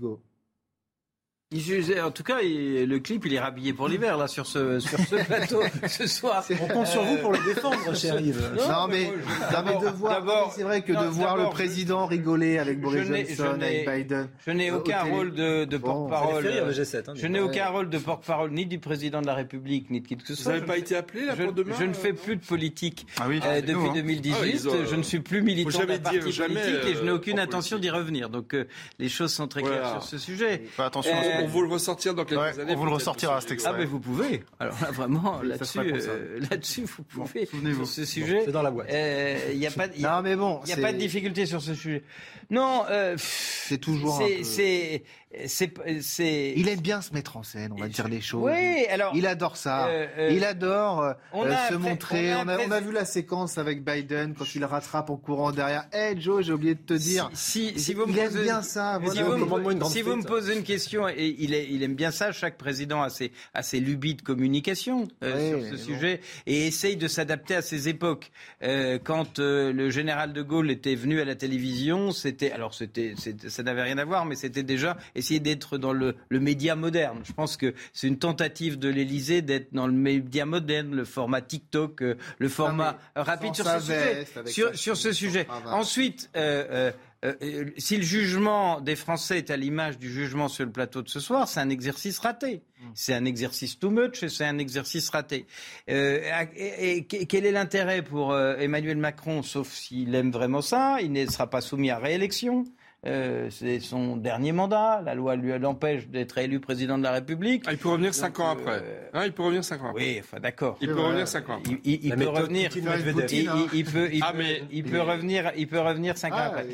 En tout cas, le clip, il est rhabillé pour l'hiver, là, sur ce, sur ce plateau, ce soir. On compte sur vous pour le défendre, cher Yves. Non, mais, de voir, c'est vrai que de voir le président rigoler avec Boris Johnson, avec Biden. Je n'ai aucun rôle de, porte-parole. Hein, je n'ai aucun rôle de porte-parole ni du président de la République, ni de qui que ce soit. Vous n'avez pas été appelé, là, pour demain? Je ne fais plus de politique ah euh, depuis 2018. Hein. Ah je ne suis plus militant d'un parti politique et je n'ai euh, aucune intention d'y revenir. Donc, euh, les choses sont très claires sur ce sujet. Attention, on vous le ressortir dans quelques années. On vous le ressortira, cet extrait. Ah, mais vous pouvez. Alors là, vraiment, là-dessus, euh, là-dessus, vous pouvez. Sur ce sujet. C'est dans la boîte. Euh, il n'y a pas, y a, non, mais bon, il a pas de difficulté sur ce sujet. Non, euh, c'est toujours. C'est, c'est, Il aime bien se mettre en scène, on va dire les choses. Oui, alors. Il adore ça. Euh, euh, il adore euh, se montrer. On a, on, a, vu la séquence avec Biden quand il rattrape en courant derrière. Hey Joe, j'ai oublié de te dire. Si, si, vous il aime bien ça. Si, vous, me, si vous me posez une question, et il, est, il aime bien ça, chaque président a ses, a ses lubies de communication sur ce sujet et essaye de s'adapter à ses époques. quand le général de Gaulle était venu à la télévision, c'était alors c'était ça n'avait rien à voir, mais c'était déjà essayer d'être dans le, média moderne. Je pense que c'est une tentative de l'Élysée d'être dans le média moderne, le format TikTok, euh, le format rapide sur ce sujet. Sur, ce sujet. Ensuite, euh, euh, si le jugement des Français est à l'image du jugement sur le plateau de ce soir, c'est un exercice raté. Mm. C'est un exercice too much et c'est un exercice raté. et, quel est l'intérêt pour Emmanuel Macron, sauf s'il aime vraiment ça Il ne sera pas soumis à réélection. Euh, c'est son dernier mandat. La loi lui l'empêche d'être élu président de la République. Ah, il peut revenir cinq ans après. Euh, hein, il peut revenir cinq ans après. Oui, enfin d'accord. Il peut revenir cinq ans. Après. Il, peut revenir. Il, peut, il, ah, mais, il peut revenir. Il peut revenir cinq ans ah, après.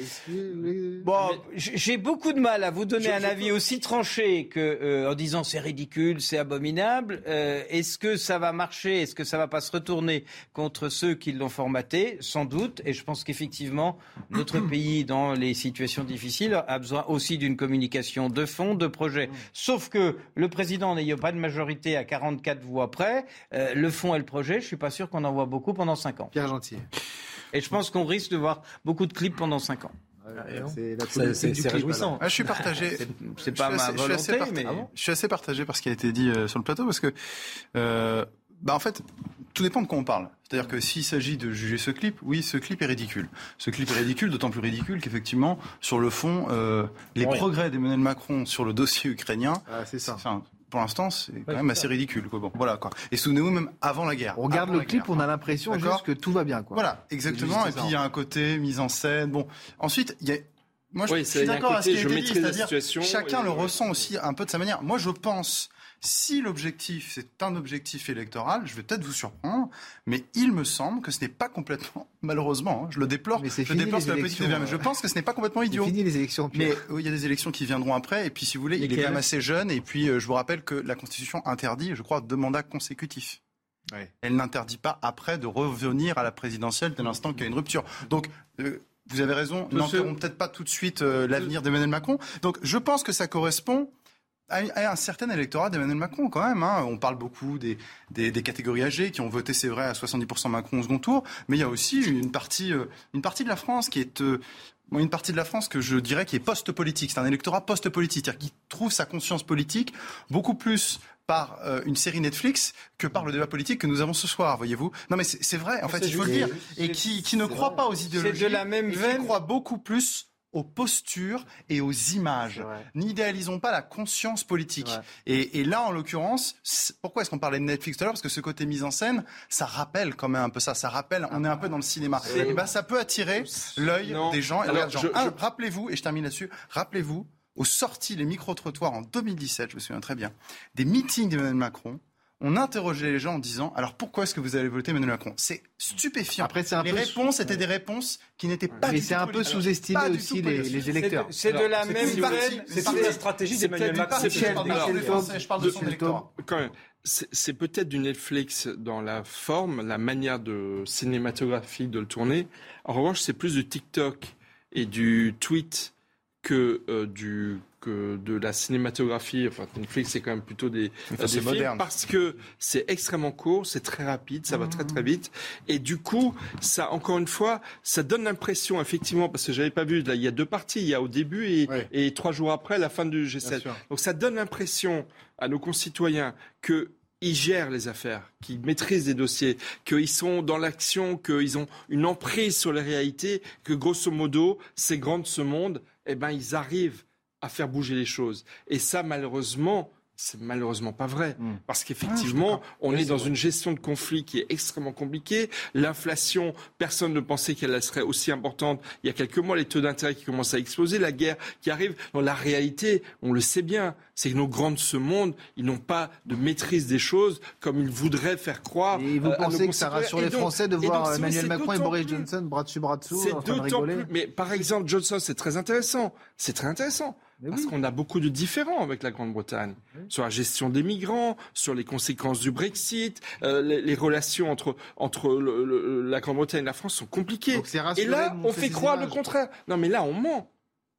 Bon, j'ai beaucoup de mal à vous donner un avis aussi tranché que euh, en disant c'est ridicule, c'est abominable. Est-ce que ça va marcher? Est-ce que ça va pas se retourner contre ceux qui l'ont formaté? Sans doute. Et je pense qu'effectivement, notre pays, dans les situations difficiles difficile, a besoin aussi d'une communication de fond, de projet. Sauf que le président n'ayant pas de majorité à 44 voix près, euh, le fond et le projet, je suis pas sûr qu'on en voit beaucoup pendant 5 ans. Pierre Gentil. Et je pense qu'on risque de voir beaucoup de clips pendant 5 ans. C'est réjouissant. Ah, je suis partagé. C'est pas ma volonté, mais... je suis assez partagé par ce qui a été dit euh, sur le plateau, parce que, euh, bah, en fait, tout dépend de quoi on parle. C'est-à-dire que s'il s'agit de juger ce clip, oui, ce clip est ridicule. Ce clip est ridicule, d'autant plus ridicule qu'effectivement, sur le fond, euh, les progrès d'Emmanuel Macron sur le dossier ukrainien, ah, c'est ça. pour l'instant, c'est quand même assez ridicule. Quoi. Bon, voilà, quoi. Et souvenez-vous, même avant la guerre. On regarde le clip, on a l'impression juste que tout va bien. Quoi. Voilà, exactement. Et puis il y a un côté mise en scène. Bon, ensuite, il y a moi, je, suis d'accord à ce qui a été dit, c'est-à-dire chacun le ressent aussi un peu de sa manière. Moi, je pense si l'objectif, c'est un objectif électoral, je vais peut-être vous surprendre, mais il me semble que ce n'est pas complètement, malheureusement, hein, je le déplore, mais je déplore la petite mais je pense que ce n'est pas complètement idiot. fini les élections. Mais il y a des élections qui viendront après, et puis si vous voulez, il est quand même assez jeune, et puis euh, je vous rappelle que la Constitution interdit, je crois, deux mandats consécutifs. Elle n'interdit pas après de revenir à la présidentielle dès l'instant qu'il y a une rupture. Donc, euh, vous avez raison, n'enterrons peut-être pas tout de suite euh, l'avenir d'Emmanuel Macron. Donc, je pense que ça correspond à un certain électorat d'Emmanuel Macron quand même. Hein. On parle beaucoup des, des, catégories âgées qui ont voté, c'est vrai, à 70% Macron au second tour, mais il y a aussi une partie, euh, une partie de la France qui est euh, une partie de la France que je dirais qui est post-politique. C'est un électorat post-politique, c'est-à-dire qui trouve sa conscience politique beaucoup plus par euh, une série Netflix que par le débat politique que nous avons ce soir, voyez-vous. Non mais c'est vrai, en fait, il faut le dire. Et qui, qui ne croit pas aux idéologies. de la même veine. Qui croit beaucoup plus aux postures et aux images. N'idéalisons pas la conscience politique. Et, là, en l'occurrence, pourquoi est-ce qu'on parlait de Netflix tout à l'heure? Parce que ce côté mise en scène, ça rappelle quand même un peu ça. Ça rappelle, on est un peu dans le cinéma. Et ben, ça peut attirer l'œil des gens. Rappelez-vous, et je termine là-dessus, rappelez-vous, aux sorties, les micro-trottoirs en 2017, je me souviens très bien, des meetings d'Emmanuel Macron, on interrogeait les gens en disant alors pourquoi est-ce que vous allez voter Emmanuel Macron? C'est stupéfiant. Après, un les réponses étaient des réponses qui n'étaient pas. Mais c'est un peu sous-estimé aussi les, électeurs. C'est de la même C'est la stratégie d'Emmanuel Macron. Je parle de son électorat. C'est peut-être du Netflix dans la forme, la manière de cinématographique de le tourner. En revanche, c'est plus du TikTok et du tweet que euh, du que de la cinématographie. Enfin, Netflix, c'est quand même plutôt des, des films moderne. parce que c'est extrêmement court, c'est très rapide, ça va très très vite. Et du coup, ça, encore une fois, ça donne l'impression, effectivement, parce que j'avais pas vu, là, il y a deux parties. Il y a au début et, et trois jours après la fin du G7. Donc ça donne l'impression à nos concitoyens que ils gèrent les affaires, qu'ils maîtrisent des dossiers, qu'ils sont dans l'action, qu'ils ont une emprise sur les réalités, que grosso modo, ces grands de ce monde, eh ben, ils arrivent à faire bouger les choses. Et ça, malheureusement, c'est malheureusement pas vrai. Hmm. Parce qu'effectivement, ah, on est dans une gestion de conflit qui est extrêmement compliquée. L'inflation, personne ne pensait qu'elle serait aussi importante. Il y a quelques mois, les taux d'intérêt qui commencent à exploser, la guerre qui arrive. Dans la réalité, on le sait bien, c'est que nos grands de ce monde, ils n'ont pas de maîtrise des choses comme ils voudraient faire croire. Et vous euh, pensez que ça rassure les Français de voir Emmanuel Macron et Boris Johnson bras dessus bras dessous C'est d'autant plus. Mais par exemple, Johnson, c'est très intéressant. C'est très intéressant. Parce qu'on a beaucoup de différents avec la Grande-Bretagne. Sur la gestion des migrants, sur les conséquences du Brexit, euh, les, relations entre, entre la Grande-Bretagne et la France sont compliquées. et là, on fait croire le contraire. Non, mais là, on ment.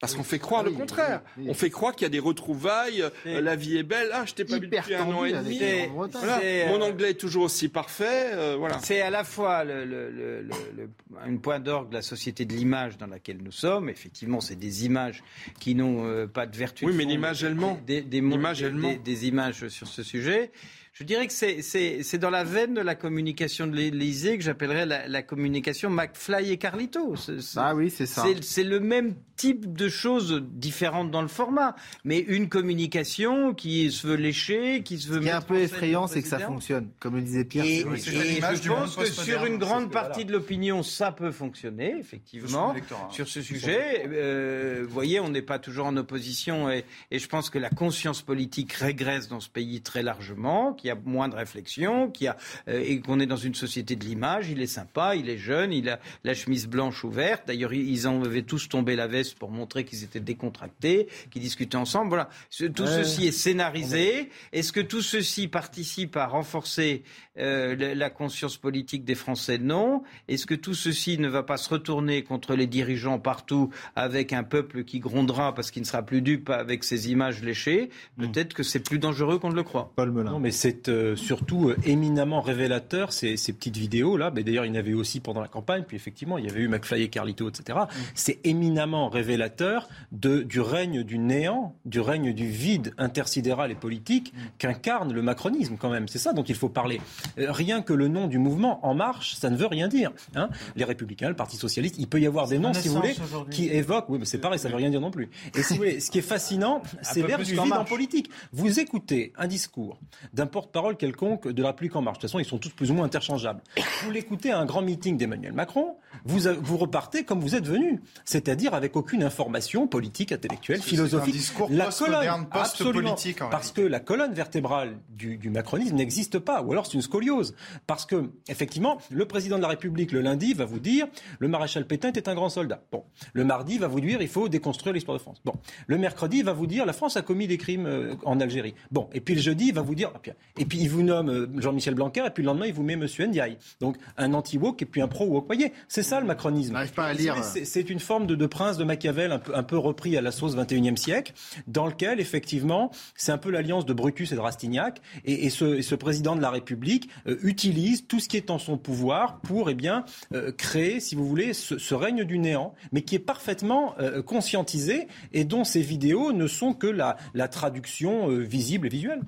Parce qu'on fait croire le contraire. On fait croire qu'il y a des retrouvailes, euh, la vie est belle. Ah, je t'ai pas vu depuis un an et demi. Mon euh, anglais est toujours aussi parfait. Euh, voilà. C'est à la fois le, le, le, un point d'orgue de la société de l'image dans laquelle nous sommes. Effectivement, c'est des images qui n'ont pas de vertu. Oui, mais l'image elle ment. Des, des, des, des, images sur ce sujet. Je dirais que c'est dans la veine de la communication de l'Élysée que j'appellerais la, la, communication McFly et Carlito. ah oui, c'est ça. C'est le même type de choses différentes dans le format, mais une communication qui se veut lécher, qui se veut. Ce qui est un peu effrayant, c'est que ça fonctionne, comme le disait Pierre. Et, et je pense que sur une grande partie de l'opinion, ça peut fonctionner, effectivement, sur ce sujet. Euh, vous voyez, on n'est pas toujours en opposition, et, et je pense que la conscience politique régresse dans ce pays très largement qu'il y a moins de réflexion, qu'il y a, euh, et qu'on est dans une société de l'image. Il est sympa, il est jeune, il a la chemise blanche ouverte. D'ailleurs, ils en avaient tous tombé la veste pour montrer qu'ils étaient décontractés, qu'ils discutaient ensemble. Voilà. Tout ceci est scénarisé. Est-ce que tout ceci participe à renforcer euh, la conscience politique des Français Non. Est-ce que tout ceci ne va pas se retourner contre les dirigeants partout avec un peuple qui grondera parce qu'il ne sera plus dupe avec ces images léchées? Hmm. Peut-être que c'est plus dangereux qu'on ne le croit. Paul Melun. Non, mais c'est euh, surtout euh, éminemment révélateur, ces, petites vidéos-là. D'ailleurs, il y en avait aussi pendant la campagne, puis effectivement, il y avait eu McFly et Carlito, etc. Mm. C'est éminemment révélateur de, du règne du néant, du règne du vide intersidéral et politique mm. qu'incarne le macronisme, quand même. C'est ça dont il faut parler. Euh, rien que le nom du mouvement En Marche, ça ne veut rien dire. Hein. Les Républicains, le Parti Socialiste, il peut y avoir des noms, si vous voulez, qui évoquent. Oui, mais c'est pareil, ça ne veut rien dire non plus. Et si vous voulez, ce qui est fascinant, c'est l'air du vide en politique. Vous écoutez un discours d'un porte-parole quelconque de la République en marche. De toute façon, ils sont tous plus ou moins interchangeables. Vous l'écoutez à un grand meeting d'Emmanuel Macron, vous, vous repartez comme vous êtes venu, c'est-à-dire avec aucune information politique, intellectuelle, philosophique. Un discours la colonne, post-politique. Parce que la colonne vertébrale du, du macronisme n'existe pas, ou alors c'est une scoliose. Parce que, effectivement, le président de la République, le lundi, va vous dire le maréchal Pétain était un grand soldat. Bon. Le mardi, va vous dire il faut déconstruire l'histoire de France. Bon. Le mercredi, va vous dire la France a commis des crimes euh, en Algérie. Bon. Et puis le jeudi, il va vous dire, ah, et puis il vous nomme euh, Jean-Michel Blanquer, et puis le lendemain, il vous met M. Ndiaye. Donc un anti-woke et puis un pro-woke. Vous voyez, c'est ça le macronisme. pas à lire. C'est une forme de, prince de Machiavel un peu, un peu repris à la sauce 21e siècle, dans lequel, effectivement, c'est un peu l'alliance de Brutus et de Rastignac. Et, ce, président de la République euh, utilise tout ce qui est en son pouvoir pour eh bien, euh, créer, si vous voulez, ce, règne du néant, mais qui est parfaitement conscientisé et dont ces vidéos ne sont que la, la traduction visible et visuelle.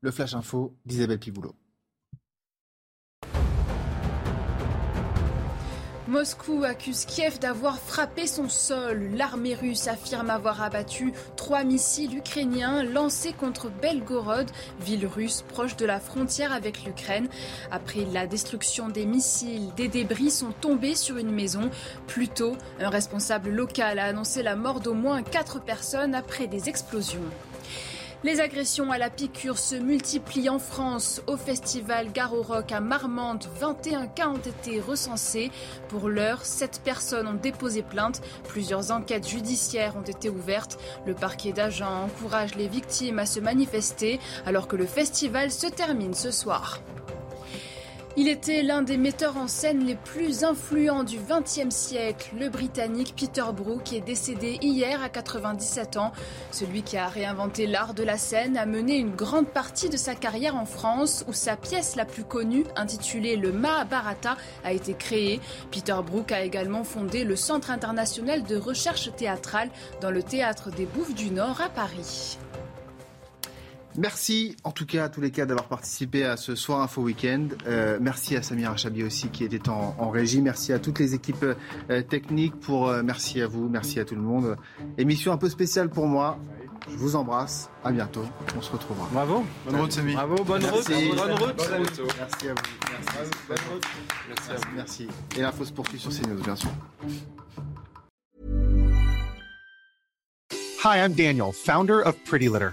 Le Flash Info d'Isabelle Piboulot. Moscou accuse Kiev d'avoir frappé son sol. L'armée russe affirme avoir abattu trois missiles ukrainiens lancés contre Belgorod, ville russe proche de la frontière avec l'Ukraine. Après la destruction des missiles, des débris sont tombés sur une maison. Plus tôt, un responsable local a annoncé la mort d'au moins quatre personnes après des explosions. Les agressions à la piqûre se multiplient en France. Au festival Garo Rock à Marmande, 21 cas ont été recensés. Pour l'heure, 7 personnes ont déposé plainte. Plusieurs enquêtes judiciaires ont été ouvertes. Le parquet d'agents encourage les victimes à se manifester alors que le festival se termine ce soir. Il était l'un des metteurs en scène les plus influents du XXe siècle. Le Britannique Peter Brook est décédé hier à 97 ans. Celui qui a réinventé l'art de la scène a mené une grande partie de sa carrière en France, où sa pièce la plus connue, intitulée Le Mahabharata, a été créée. Peter Brook a également fondé le Centre international de recherche théâtrale dans le théâtre des Bouffes du Nord à Paris. Merci en tout cas à tous les cas d'avoir participé à ce Soir Info Weekend. Euh, merci à Samir Achabi aussi qui était en, régie. Merci à toutes les équipes euh, techniques. Pour, euh, merci à vous, merci à tout le monde. Émission un peu spéciale pour moi. Je vous embrasse. À bientôt. On se retrouvera. Bravo. Bonne route, Samy. Bravo, bonne route. Bonne route. Merci à vous. Merci. Bonne route. Merci, à vous. merci. Et l'info se poursuit sur CNews, bien sûr. Hi, I'm Daniel, founder of Pretty Litter.